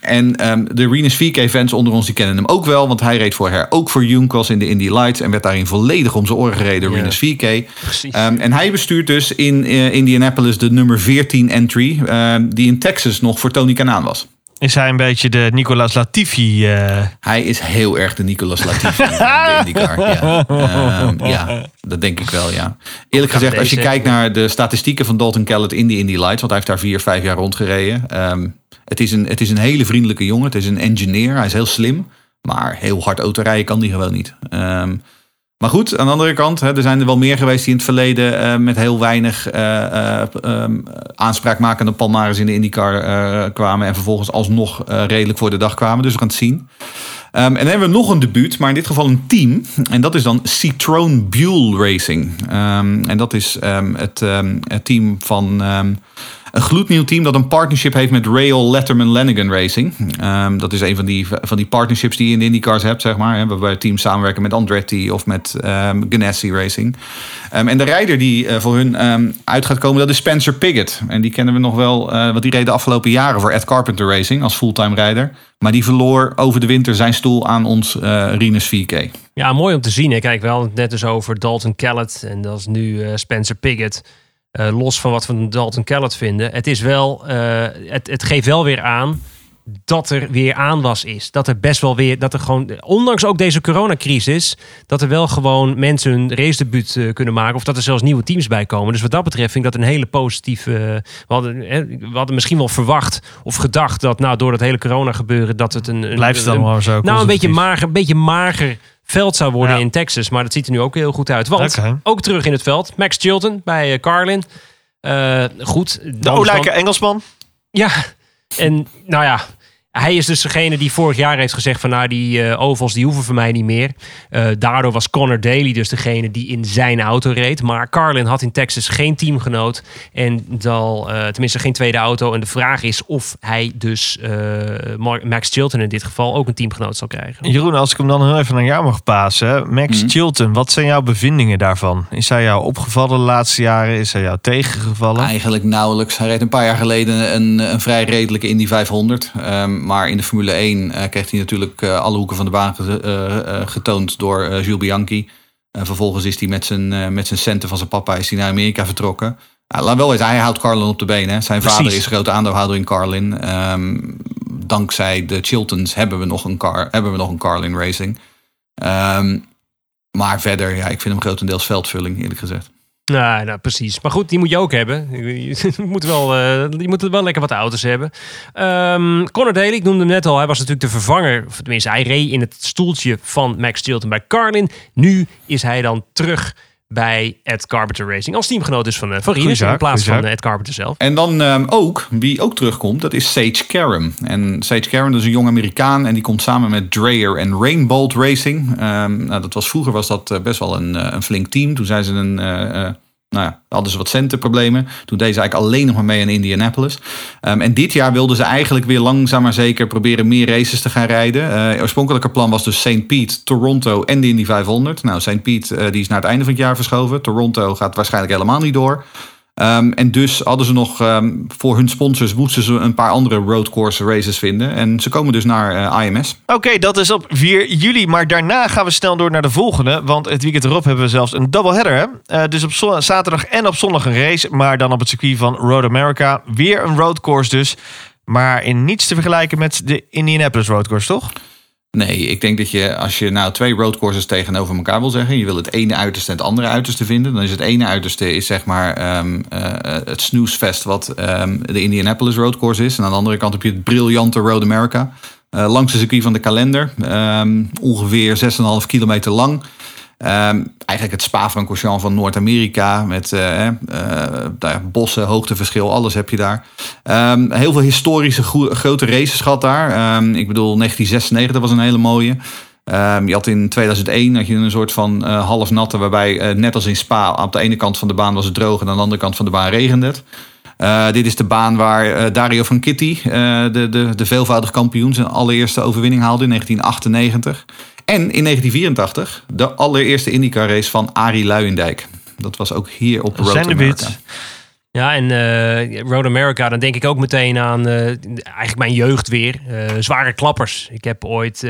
en de Renus VK-fans onder ons die kennen hem ook wel. Want hij reed voorher ook voor Junkos in de Indy Lights. En werd daarin volledig om zijn oren gereden, Ja. Renus VK. Precies. en hij bestuurt dus in Indianapolis de nummer 14 entry. die in Texas nog voor Tony Kanaan was. Is hij een beetje de Nicolas Latifi? eh, Hij is heel erg de Nicolas Latifi van de IndyCar. Ja. Ehm, ja, dat denk ik wel, ja. Eerlijk gezegd, als je kijkt naar de statistieken van Dalton Kellett in de Indy Lights... want hij heeft daar vier, vijf jaar rondgereden. ehm, het, is een, het is een hele vriendelijke jongen. Het is een engineer. Hij is heel slim. Maar heel hard autorijden kan hij gewoon niet. Ehm, maar goed, aan de andere kant, hè, er zijn er wel meer geweest die in het verleden eh, met heel weinig eh, eh, um, aanspraakmakende palmares in de IndyCar eh, kwamen. En vervolgens alsnog eh, redelijk voor de dag kwamen. Dus we gaan het zien. Um, en dan hebben we nog een debuut, maar in dit geval een team. En dat is dan Citroën Buell Racing. Um, en dat is het, het, team van een gloednieuw team dat een partnership heeft met Rail Letterman Lanigan Racing. Um, dat is een van die, van die partnerships die je in de IndyCars hebt, zeg maar. Waarbij teams samenwerken met Andretti of met um, Ganassi Racing. Um, en de rijder die uh, voor hun uit gaat komen, dat is Spencer Piggott. En die kennen we nog wel, uh, want die reed de afgelopen jaren voor Ed Carpenter Racing als fulltime rijder. Maar die verloor over de winter zijn stoel aan ons uh, Rinus 4K. Ja, mooi om te zien. Hè. Kijk, wel net dus over Dalton Kellett en dat is nu Spencer Piggott. Uh, los van wat we van Dalton Kellett vinden. Het, is wel, uh, het, het geeft wel weer aan dat er weer aanwas is. Dat er best wel weer, dat er gewoon, ondanks ook deze coronacrisis, dat er wel gewoon mensen hun racedebuut uh, kunnen maken. Of dat er zelfs nieuwe teams bij komen. Dus wat dat betreft vind ik dat een hele positieve. we, hadden, we hadden misschien wel verwacht of gedacht dat, nou, door dat hele corona gebeuren, dat het een. een Blijft het dan maar zo. Nou, een beetje mager, een beetje mager veld zou worden ja. in Texas. Maar dat ziet er nu ook heel goed uit. Want okay. ook terug in het veld. Max Chilton bij uh, Carlin. Uh, goed. De olijke Engelsman. Ja. En nou ja, hij is dus degene die vorig jaar heeft gezegd van nou die uh, ovals die hoeven voor mij niet meer. Uh, daardoor was Connor Daly dus degene die in zijn auto reed. Maar Carlin had in Texas geen teamgenoot en dan uh, tenminste geen tweede auto. En de vraag is of hij dus Max Chilton in dit geval ook een teamgenoot zal krijgen. Jeroen, als ik hem dan heel even naar jou mag pasen. Max Mhm. Chilton, wat zijn jouw bevindingen daarvan? Is hij jou opgevallen de laatste jaren? Is hij jou tegengevallen? Eigenlijk nauwelijks. Hij reed een paar jaar geleden een, een vrij redelijke Indy 500. Um, maar in de Formule 1 uh, kreeg hij natuurlijk uh, alle hoeken van de baan ge, uh, getoond door Jules Bianchi. vervolgens is hij met zijn, met zijn centen van zijn papa is hij naar Amerika vertrokken. Nou, laat wel eens, hij houdt Carlin op de benen. Hè. Zijn Precies. vader is grote aandeelhouder in Carlin. Um, dankzij de Chiltons hebben we nog een, car, hebben we nog een Carlin Racing. Um, maar verder, ja, ik vind hem grotendeels veldvulling, eerlijk gezegd. Nou, nou, precies. Maar goed, die moet je ook hebben. Je moet wel, uh, je moet wel lekker wat auto's hebben. Um, Conor Daly, ik noemde net al. Hij was natuurlijk de vervanger. Of tenminste, hij reed in het stoeltje van Max Chilton bij Carlin. Nu is hij dan terug bij Ed Carpenter Racing. Als teamgenoot dus van, uh, van Rinus in plaats van uh, Ed Carpenter zelf. En dan um, ook, wie ook terugkomt, dat is Sage Karam. En Sage Karam dat is een jong Amerikaan en die komt samen met Dreyer en Rainbolt Racing. Um, nou, dat was, vroeger was dat uh, best wel een, een flink team. Toen zijn ze een... uh, nou ja, hadden ze wat centenproblemen. Toen deden ze eigenlijk alleen nog maar mee in Indianapolis. Um, en dit jaar wilden ze eigenlijk weer langzaam maar zeker proberen meer races te gaan rijden. Uh, oorspronkelijke plan was dus St. Pete, Toronto en de Indy 500. Nou, St. Pete uh, die is naar het einde van het jaar verschoven. Toronto gaat waarschijnlijk helemaal niet door. Um, en dus hadden ze nog um, voor hun sponsors moesten ze een paar andere roadcourse races vinden. En ze komen dus naar uh, IMS. Oké, dat is op 4 juli. Maar daarna gaan we snel door naar de volgende. Want het weekend erop hebben we zelfs een doubleheader. Hè? Uh, dus op zaterdag en op zondag een race. Maar dan op het circuit van Road America. Weer een roadcourse dus. Maar in niets te vergelijken met de Indianapolis roadcourse, toch? Nee, ik denk dat je als je nou twee roadcourses tegenover elkaar wil zeggen, je wil het ene uiterste en het andere uiterste vinden, dan is het ene uiterste is zeg maar ehm, eh, het snoesfest wat ehm, de Indianapolis Roadcourse is. En aan de andere kant heb je het briljante Road America. Uh, langs de circuit van de kalender. Ehm, ongeveer 6,5 kilometer lang. Ehm, eigenlijk het Spa-Francorchamps van Noord-Amerika. Met uh, uh, bossen, hoogteverschil, alles heb je daar. Um, heel veel historische grote races gehad daar. Um, ik bedoel, 1996 was een hele mooie. je had in 2001 had je een soort van uh, half natte, waarbij net als in Spa, op de ene kant van de baan was het droog en aan de andere kant van de baan regende het. Dit is de baan waar Dario van Kitty, de, de, de veelvoudig kampioen, zijn allereerste overwinning haalde in 1998. En in 1984 de allereerste IndyCar race van Arie Luijendijk. Dat was ook hier op Road America. Ja, en uh, Road America, dan denk ik ook meteen aan uh, eigenlijk mijn jeugd weer. Uh, zware klappers. Ik heb ooit...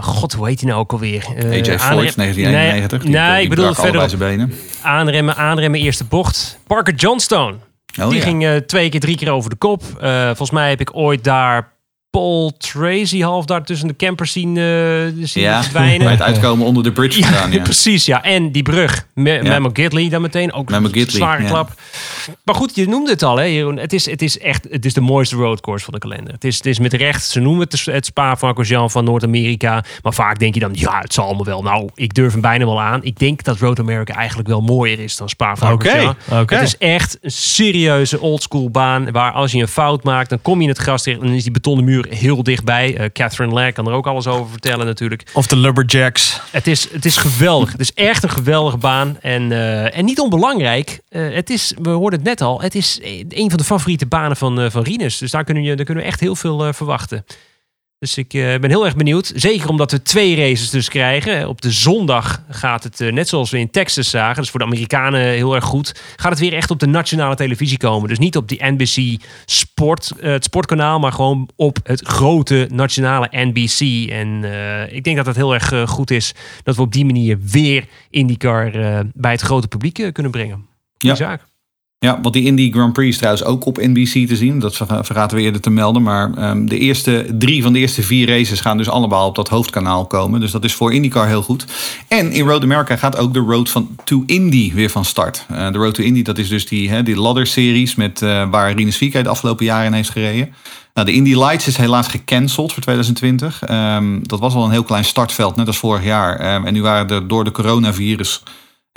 God, hoe heet hij nou ook alweer? AJ Foyt, 1991. Nee, nee ik bedoel verder benen. Aanremmen, aanremmen, eerste bocht. Parker Johnstone. Oh, die ja. ging twee keer, drie keer over de kop. volgens mij heb ik ooit daar Paul Tracy half daar tussen de campers zien, uh, zien ja, verdwijnen. Bij het uitkomen onder de bridge ja, gedaan, ja. precies, ja. En die brug. Me Memo Gidley dan meteen. Ook Memo een zware klap. Maar goed, je noemde het al, hè, Jeroen. Het is, het is echt het is de mooiste roadcourse van de kalender. Het is, het is met recht, ze noemen het het Spa-Francorchamps van Noord-Amerika. Maar vaak denk je dan, ja, het zal allemaal wel. Nou, ik durf hem bijna wel aan. Ik denk dat Road America eigenlijk wel mooier is dan Spa-Francorchamps. Okay, okay. Het is echt een serieuze oldschool baan. Waar als je een fout maakt, dan kom je in het gras terecht. En dan is die betonnen muur heel dichtbij. Uh, Catherine Lack kan er ook alles over vertellen natuurlijk. Of de Lumberjacks. Het is, het is geweldig. het is echt een geweldige baan. En, uh, en niet onbelangrijk. Uh, het is, we hoorden het net al, het is een van de favoriete banen van, van Rinus. Dus daar kunnen, je, daar kunnen we echt heel veel verwachten. Dus ik uh, ben heel erg benieuwd. Zeker omdat we twee races dus krijgen. Op de zondag gaat het, uh, net zoals we in Texas zagen, dus voor de Amerikanen heel erg goed, gaat het weer echt op de nationale televisie komen. Dus niet op die NBC Sport, uh, het sportkanaal, maar gewoon op het grote nationale NBC. En ik denk dat het heel erg goed is dat we op die manier weer IndyCar bij het grote publiek kunnen brengen. Die ja. zaak. Ja, want die Indy Grand Prix is trouwens ook op NBC te zien. Dat vergaten we eerder te melden. Maar um, de eerste drie van de eerste vier races gaan dus allemaal op dat hoofdkanaal komen. Dus dat is voor IndyCar heel goed. En in Road America gaat ook de Road van, to Indy weer van start. Uh, de Road to Indy, dat is dus die, hè, die ladder-series met, uh, waar Rinus VK de afgelopen jaren in heeft gereden. Nou, de Indy Lights is helaas gecanceld voor 2020. Um, dat was al een heel klein startveld, net als vorig jaar. Um, en nu waren er door de coronavirus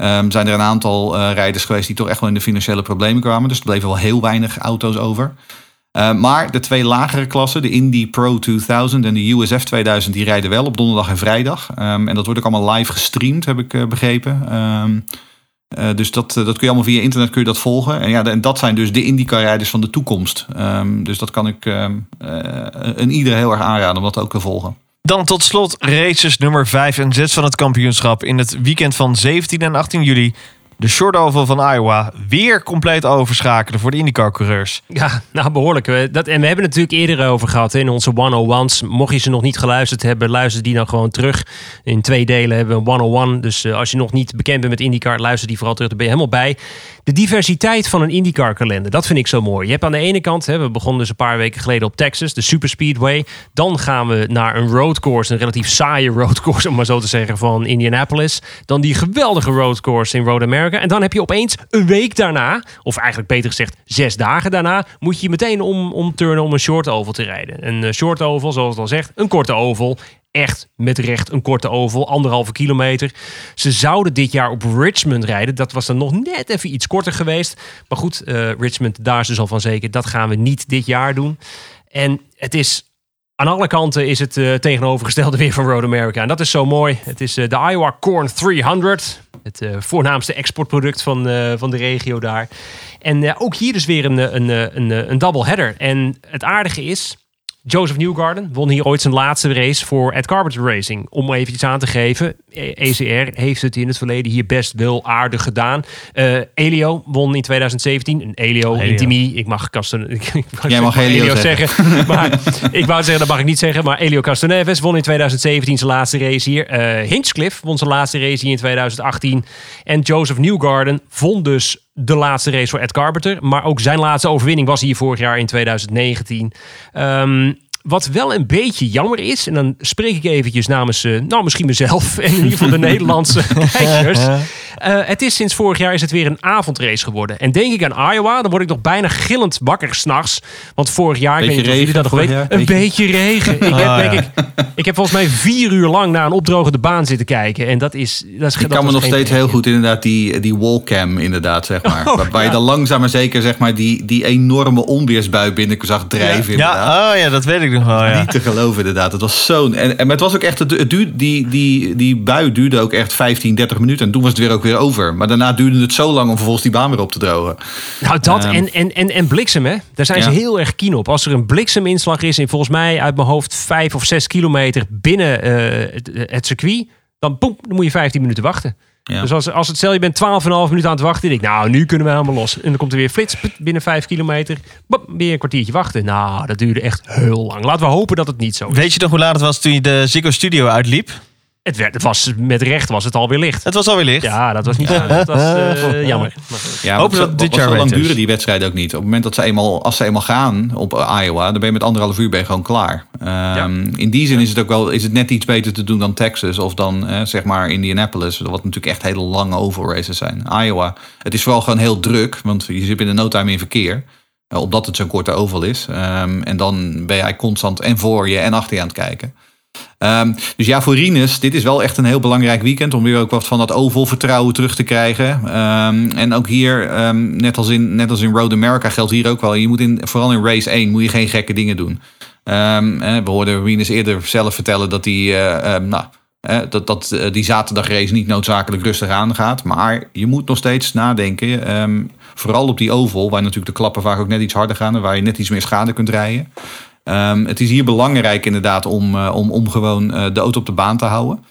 Um, zijn er een aantal uh, rijders geweest die toch echt wel in de financiële problemen kwamen. Dus er bleven wel heel weinig auto's over. Uh, maar de twee lagere klassen, de Indy Pro 2000 en de USF 2000, die rijden wel op donderdag en vrijdag. Um, en dat wordt ook allemaal live gestreamd, heb ik uh, begrepen. Um, dus dat, dat kun je allemaal via internet kun je dat volgen. En, ja, en dat zijn dus de IndyCar-rijders van de toekomst. dus dat kan ik een ieder heel erg aanraden om dat ook te volgen. Dan tot slot races nummer 5 en 6 van het kampioenschap in het weekend van 17 en 18 juli de short oval van Iowa weer compleet overschakelen voor de IndyCar-coureurs. Ja, nou behoorlijk. Dat, en we hebben het natuurlijk eerder over gehad in onze 101's. Mocht je ze nog niet geluisterd hebben, luister die dan gewoon terug. In twee delen hebben we 101. Dus uh, als je nog niet bekend bent met IndyCar, luister die vooral terug. Dan ben je helemaal bij. De diversiteit van een IndyCar-kalender, dat vind ik zo mooi. Je hebt aan de ene kant, hè, we begonnen dus een paar weken geleden op Texas, de Super Speedway. Dan gaan we naar een roadcourse, een relatief saaie roadcourse, om maar zo te zeggen, van Indianapolis. Dan die geweldige roadcourse in Road America. En dan heb je opeens een week daarna, of eigenlijk beter gezegd zes dagen daarna, moet je meteen om, omturnen om een short oval te rijden. Een uh, short oval, zoals het al zegt, een korte oval. Echt met recht een korte oval, anderhalve kilometer. Ze zouden dit jaar op Richmond rijden. Dat was dan nog net even iets korter geweest. Maar goed, uh, Richmond, daar is dus al van zeker. Dat gaan we niet dit jaar doen. En het is aan alle kanten is het uh, tegenovergestelde weer van Road America. En dat is zo mooi. Het is de Iowa Corn 300. Het uh, voornaamste exportproduct van, van de regio daar. En ook hier dus weer een, een, een, een double header. En het aardige is, Joseph Newgarden won hier ooit zijn laatste race voor Ed Carpenter Racing. Om even iets aan te geven, ECR e heeft het in het verleden hier best wel aardig gedaan. Uh, Elio won in 2017. Een Elio, Elio. Intimi. Ik mag, Caston, ik mag Jij mag Elio, Elio zeggen. zeggen. maar ik wou zeggen, dat mag ik niet zeggen. Maar Elio Castroneves won in 2017 zijn laatste race hier. Uh, Hinchcliffe won zijn laatste race hier in 2018. En Joseph Newgarden won dus de laatste race voor Ed Carpenter. Maar ook zijn laatste overwinning was hier vorig jaar in 2019. Um, wat wel een beetje jammer is, en dan spreek ik eventjes namens, eh, nou misschien mezelf en in ieder geval de Nederlandse kijkers. Eh, het is sinds vorig jaar is het weer een avondrace geworden. En denk ik aan Iowa, dan word ik nog bijna gillend wakker s'nachts. Want vorig jaar, ik weet niet of jullie dat nog een beetje regen. Ik heb, denk ja. ik, ik heb volgens mij vier uur lang naar een opdrogende baan zitten kijken. En dat is. Dat is Ik dat kan me nog steeds heel goed inderdaad die, die wallcam inderdaad, zeg maar. Oh, waar waar je ja. dan langzaam maar zeker zeg maar, die, die enorme onweersbui binnen zag drijven inderdaad. Ja, oh ja, dat weet ik nog wel. Ja. Niet te geloven inderdaad. Het was zo'n... En, en maar het was ook echt... Het, duurde, die, die, die bui duurde ook echt 15, 30 minuten. En toen was het weer ook weer over. Maar daarna duurde het zo lang om vervolgens die baan weer op te drogen. Nou, dat Ehm. en, en, en, en bliksem, hè? Daar zijn ze heel erg keen op. Als er een blikseminslag is in volgens mij uit mijn hoofd vijf of zes kilometer binnen eh, het, het circuit, dan, boem, dan moet je 15 minuten wachten. Ja. Dus als, als het stel je bent 12,5 minuten aan het wachten, denk ik, nou, nu kunnen we helemaal los. En dan komt er weer flits binnen 5 kilometer. Weer een kwartiertje wachten. Nou, dat duurde echt heel lang. Laten we hopen dat het niet zo is. Weet je nog hoe laat het was toen je de Ziggo Studio uitliep? Het, werd, het was met recht was het alweer licht. Het was alweer licht. Ja, dat was niet dat was, eh, jammer. Ja, Hopen dat dit jaar zo lang duren die wedstrijden ook niet. Op het moment dat ze eenmaal, als ze eenmaal gaan op Iowa, dan ben je met anderhalf uur ben je gewoon klaar. Ehm, In die zin is het ook wel is het net iets beter te doen dan Texas of dan eh, zeg maar Indianapolis, wat natuurlijk echt hele lange oval races zijn. Iowa, het is vooral gewoon heel druk, want je zit binnen no time in verkeer. eh, Omdat het zo'n korte oval is. Ehm, en dan ben je eigenlijk constant en voor je en achter je aan het kijken. Ehm, dus ja, voor Rinus, dit is wel echt een heel belangrijk weekend om weer ook wat van dat oval vertrouwen terug te krijgen. Ehm, en ook hier, ehm, net, als in, net als in Road America, geldt hier ook wel. Je moet in, vooral in race 1 moet je geen gekke dingen doen. We hoorden Rinus eerder zelf vertellen dat hij, eh, nou, dat, dat eh, die zaterdagrace niet noodzakelijk rustig aangaat. Maar je moet nog steeds nadenken. vooral op die oval, waar natuurlijk de klappen vaak ook net iets harder gaan en waar je net iets meer schade kunt rijden. Ehm, het is hier belangrijk inderdaad om, eh, om, om gewoon eh, de auto op de baan te houden.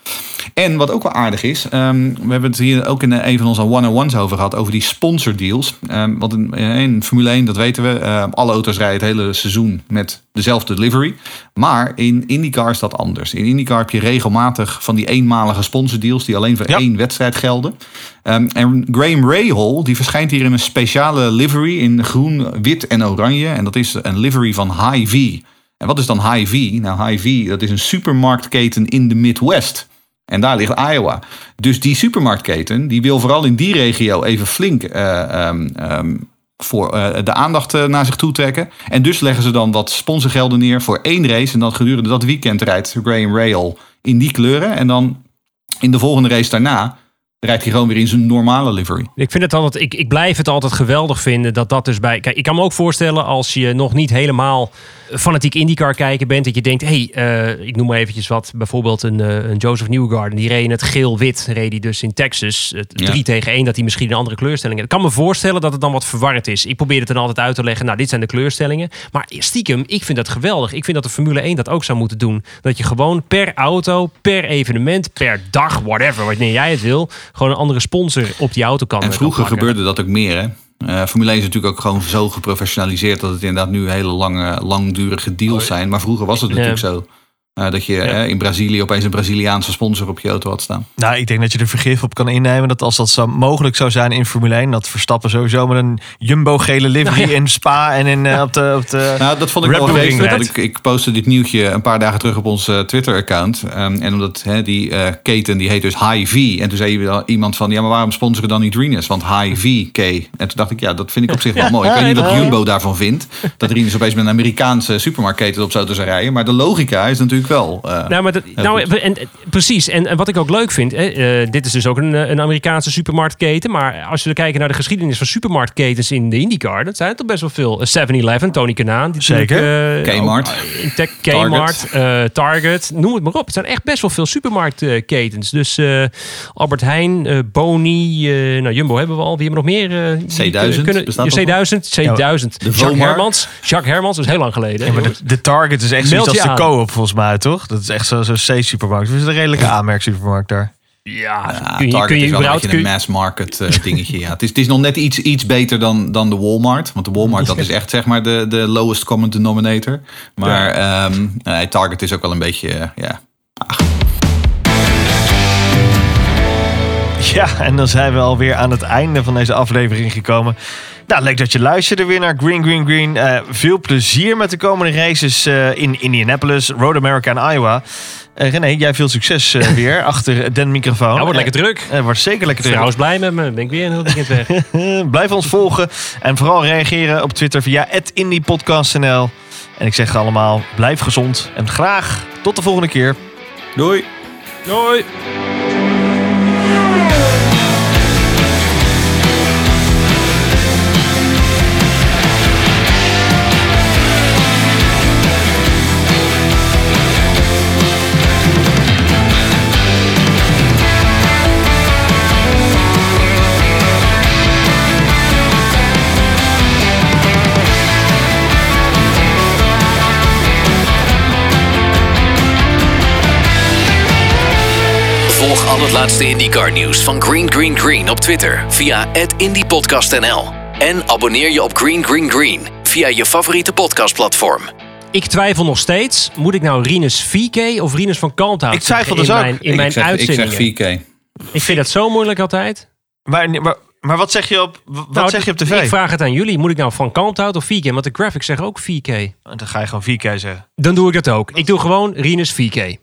En wat ook wel aardig is, ehm, we hebben het hier ook in eh, een van onze one-on-ones over gehad, over die sponsordeals. Ehm want in, in Formule 1, dat weten we, ehm, alle auto's rijden het hele seizoen met dezelfde livery. Maar in IndyCar is dat anders. In IndyCar heb je regelmatig van die eenmalige sponsordeals die alleen voor Ja. één wedstrijd gelden. En Graham Rahal, die verschijnt hier in een speciale livery in groen, wit en oranje. En dat is een livery van Hy-Vee. En wat is dan Hy-Vee? Nou, Hy-Vee, dat is een supermarktketen in de Midwest. En daar ligt Iowa. Dus die supermarktketen, die wil vooral in die regio even flink eh, ehm, ehm, voor eh, de aandacht eh, naar zich toe trekken. En dus leggen ze dan wat sponsorgelden neer voor één race. En dan gedurende dat weekend rijdt Graham Rahal in die kleuren. En dan in de volgende race daarna rijdt hij gewoon weer in zijn normale livery. Ik vind het altijd, ik, ik blijf het altijd geweldig vinden dat dat dus bij. Kijk, ik kan me ook voorstellen als je nog niet helemaal fanatiek IndyCar kijken bent, dat je denkt, hé, hey, eh, ik noem maar eventjes wat, bijvoorbeeld een, eh, een Joseph Newgarden, die reed in het geel-wit, reed hij dus in Texas, het Ja. 3 tegen 1, dat hij misschien een andere kleurstelling heeft. Ik kan me voorstellen dat het dan wat verwarrend is. Ik probeer het dan altijd uit te leggen, nou, dit zijn de kleurstellingen. Maar stiekem, ik vind dat geweldig. Ik vind dat de Formule 1 dat ook zou moeten doen. Dat je gewoon per auto, per evenement, per dag, whatever, wanneer jij het wil, gewoon een andere sponsor op die auto kan En vroeger gebeurde dat ook meer. Hè? Eh, Formule 1 is natuurlijk ook gewoon zo geprofessionaliseerd dat het inderdaad nu hele lange, langdurige deals zijn. Maar vroeger was het natuurlijk zo. Eh, dat je eh, in Brazilië opeens een Braziliaanse sponsor op je auto had staan. Nou, ik denk dat je er vergif op kan innemen dat als dat zo mogelijk zou zijn in Formule 1, dat Verstappen sowieso met een jumbo-gele livery Nou ja. in Spa en in, eh, op de... Op de Nou, dat vond ik wel red. ik, ik postte dit nieuwtje een paar dagen terug op ons Twitter-account. Ehm, en omdat hè, die eh, keten, die heet dus Hy-V. En toen zei wel iemand van, ja, maar waarom sponsoren dan niet Renus? Want Hy-V-K. En toen dacht ik, ja, dat vind ik op zich wel mooi. Ik weet niet wat Jumbo daarvan vindt. Dat Renus opeens met een Amerikaanse supermarktketen op zijn auto zou rijden. Maar de logica is natuurlijk wel... eh, Nou, maar dat, nou en, precies. En, en wat ik ook leuk vind, hè, eh, dit is dus ook een, eh, een Amerikaanse supermarktketen. Maar als we kijken naar de geschiedenis van supermarktketens in de IndyCar, dat zijn er toch best wel veel. Eh, 7-Eleven, Tony Kanaan. die Zeker. eh, Kmart. tech- Kmart, eh, Target, noem het maar op. Het zijn echt best wel veel supermarktketens. Dus eh, Albert Heijn, eh, Boni, eh, nou Jumbo hebben we al. Wie hebben we nog meer? eh, die C1000 kunnen- bestaat ja, dat C1000, C1000. Jacques. Hermans. Jacques Hermans, dat is heel lang geleden. Ja, maar de, de Target is echt zoiets als je de. Co-op volgens mij, toch? Dat is echt zo'n zo C-supermarkt. Dat is een redelijke aanmerksupermarkt daar. ja, Ja, kun je, Target kun je is wel een überhaupt... beetje kun een mass market eh, dingetje. ja. het, is, het is nog net iets, iets beter dan, dan de Walmart. Want de Walmart dat is echt zeg maar de, de lowest common denominator. Maar ehm, nee, Target is ook wel een beetje... eh, ja. Ja, en dan zijn we alweer aan het einde van deze aflevering gekomen. Nou, leuk dat je luisterde weer naar Green Green Green. Eh, veel plezier met de komende races eh, in Indianapolis, Road America en Iowa. Eh, René, jij veel succes eh, weer achter den microfoon. Nou, wordt lekker druk. Het wordt zeker lekker druk. Trouwens blij met me. Ben ik weer een heel weekend weg. Blijf ons volgen en vooral reageren op Twitter via @indiepodcastnl. En ik zeg allemaal, blijf gezond en graag tot de volgende keer. Doei. Doei. Al het laatste IndyCar nieuws van Green Green Green op Twitter via @indypodcastnl en abonneer je op Green Green Green via je favoriete podcastplatform. Ik twijfel nog steeds. Moet ik nou Rinus VK of Rinus van Kalmthout Ik twijfel dus in ook. Mijn, in ik, mijn zeg, ik zeg 4K. Ik vind dat zo moeilijk altijd. Maar, maar, maar wat zeg je op, wat Nou, zeg je op Ik tv? vraag het aan jullie. Moet ik nou van Kalmthout of VK? Want de graphics zeggen ook VK. Dan ga je gewoon 4K zeggen. Dan doe ik dat ook. Ik doe gewoon Rinus VK.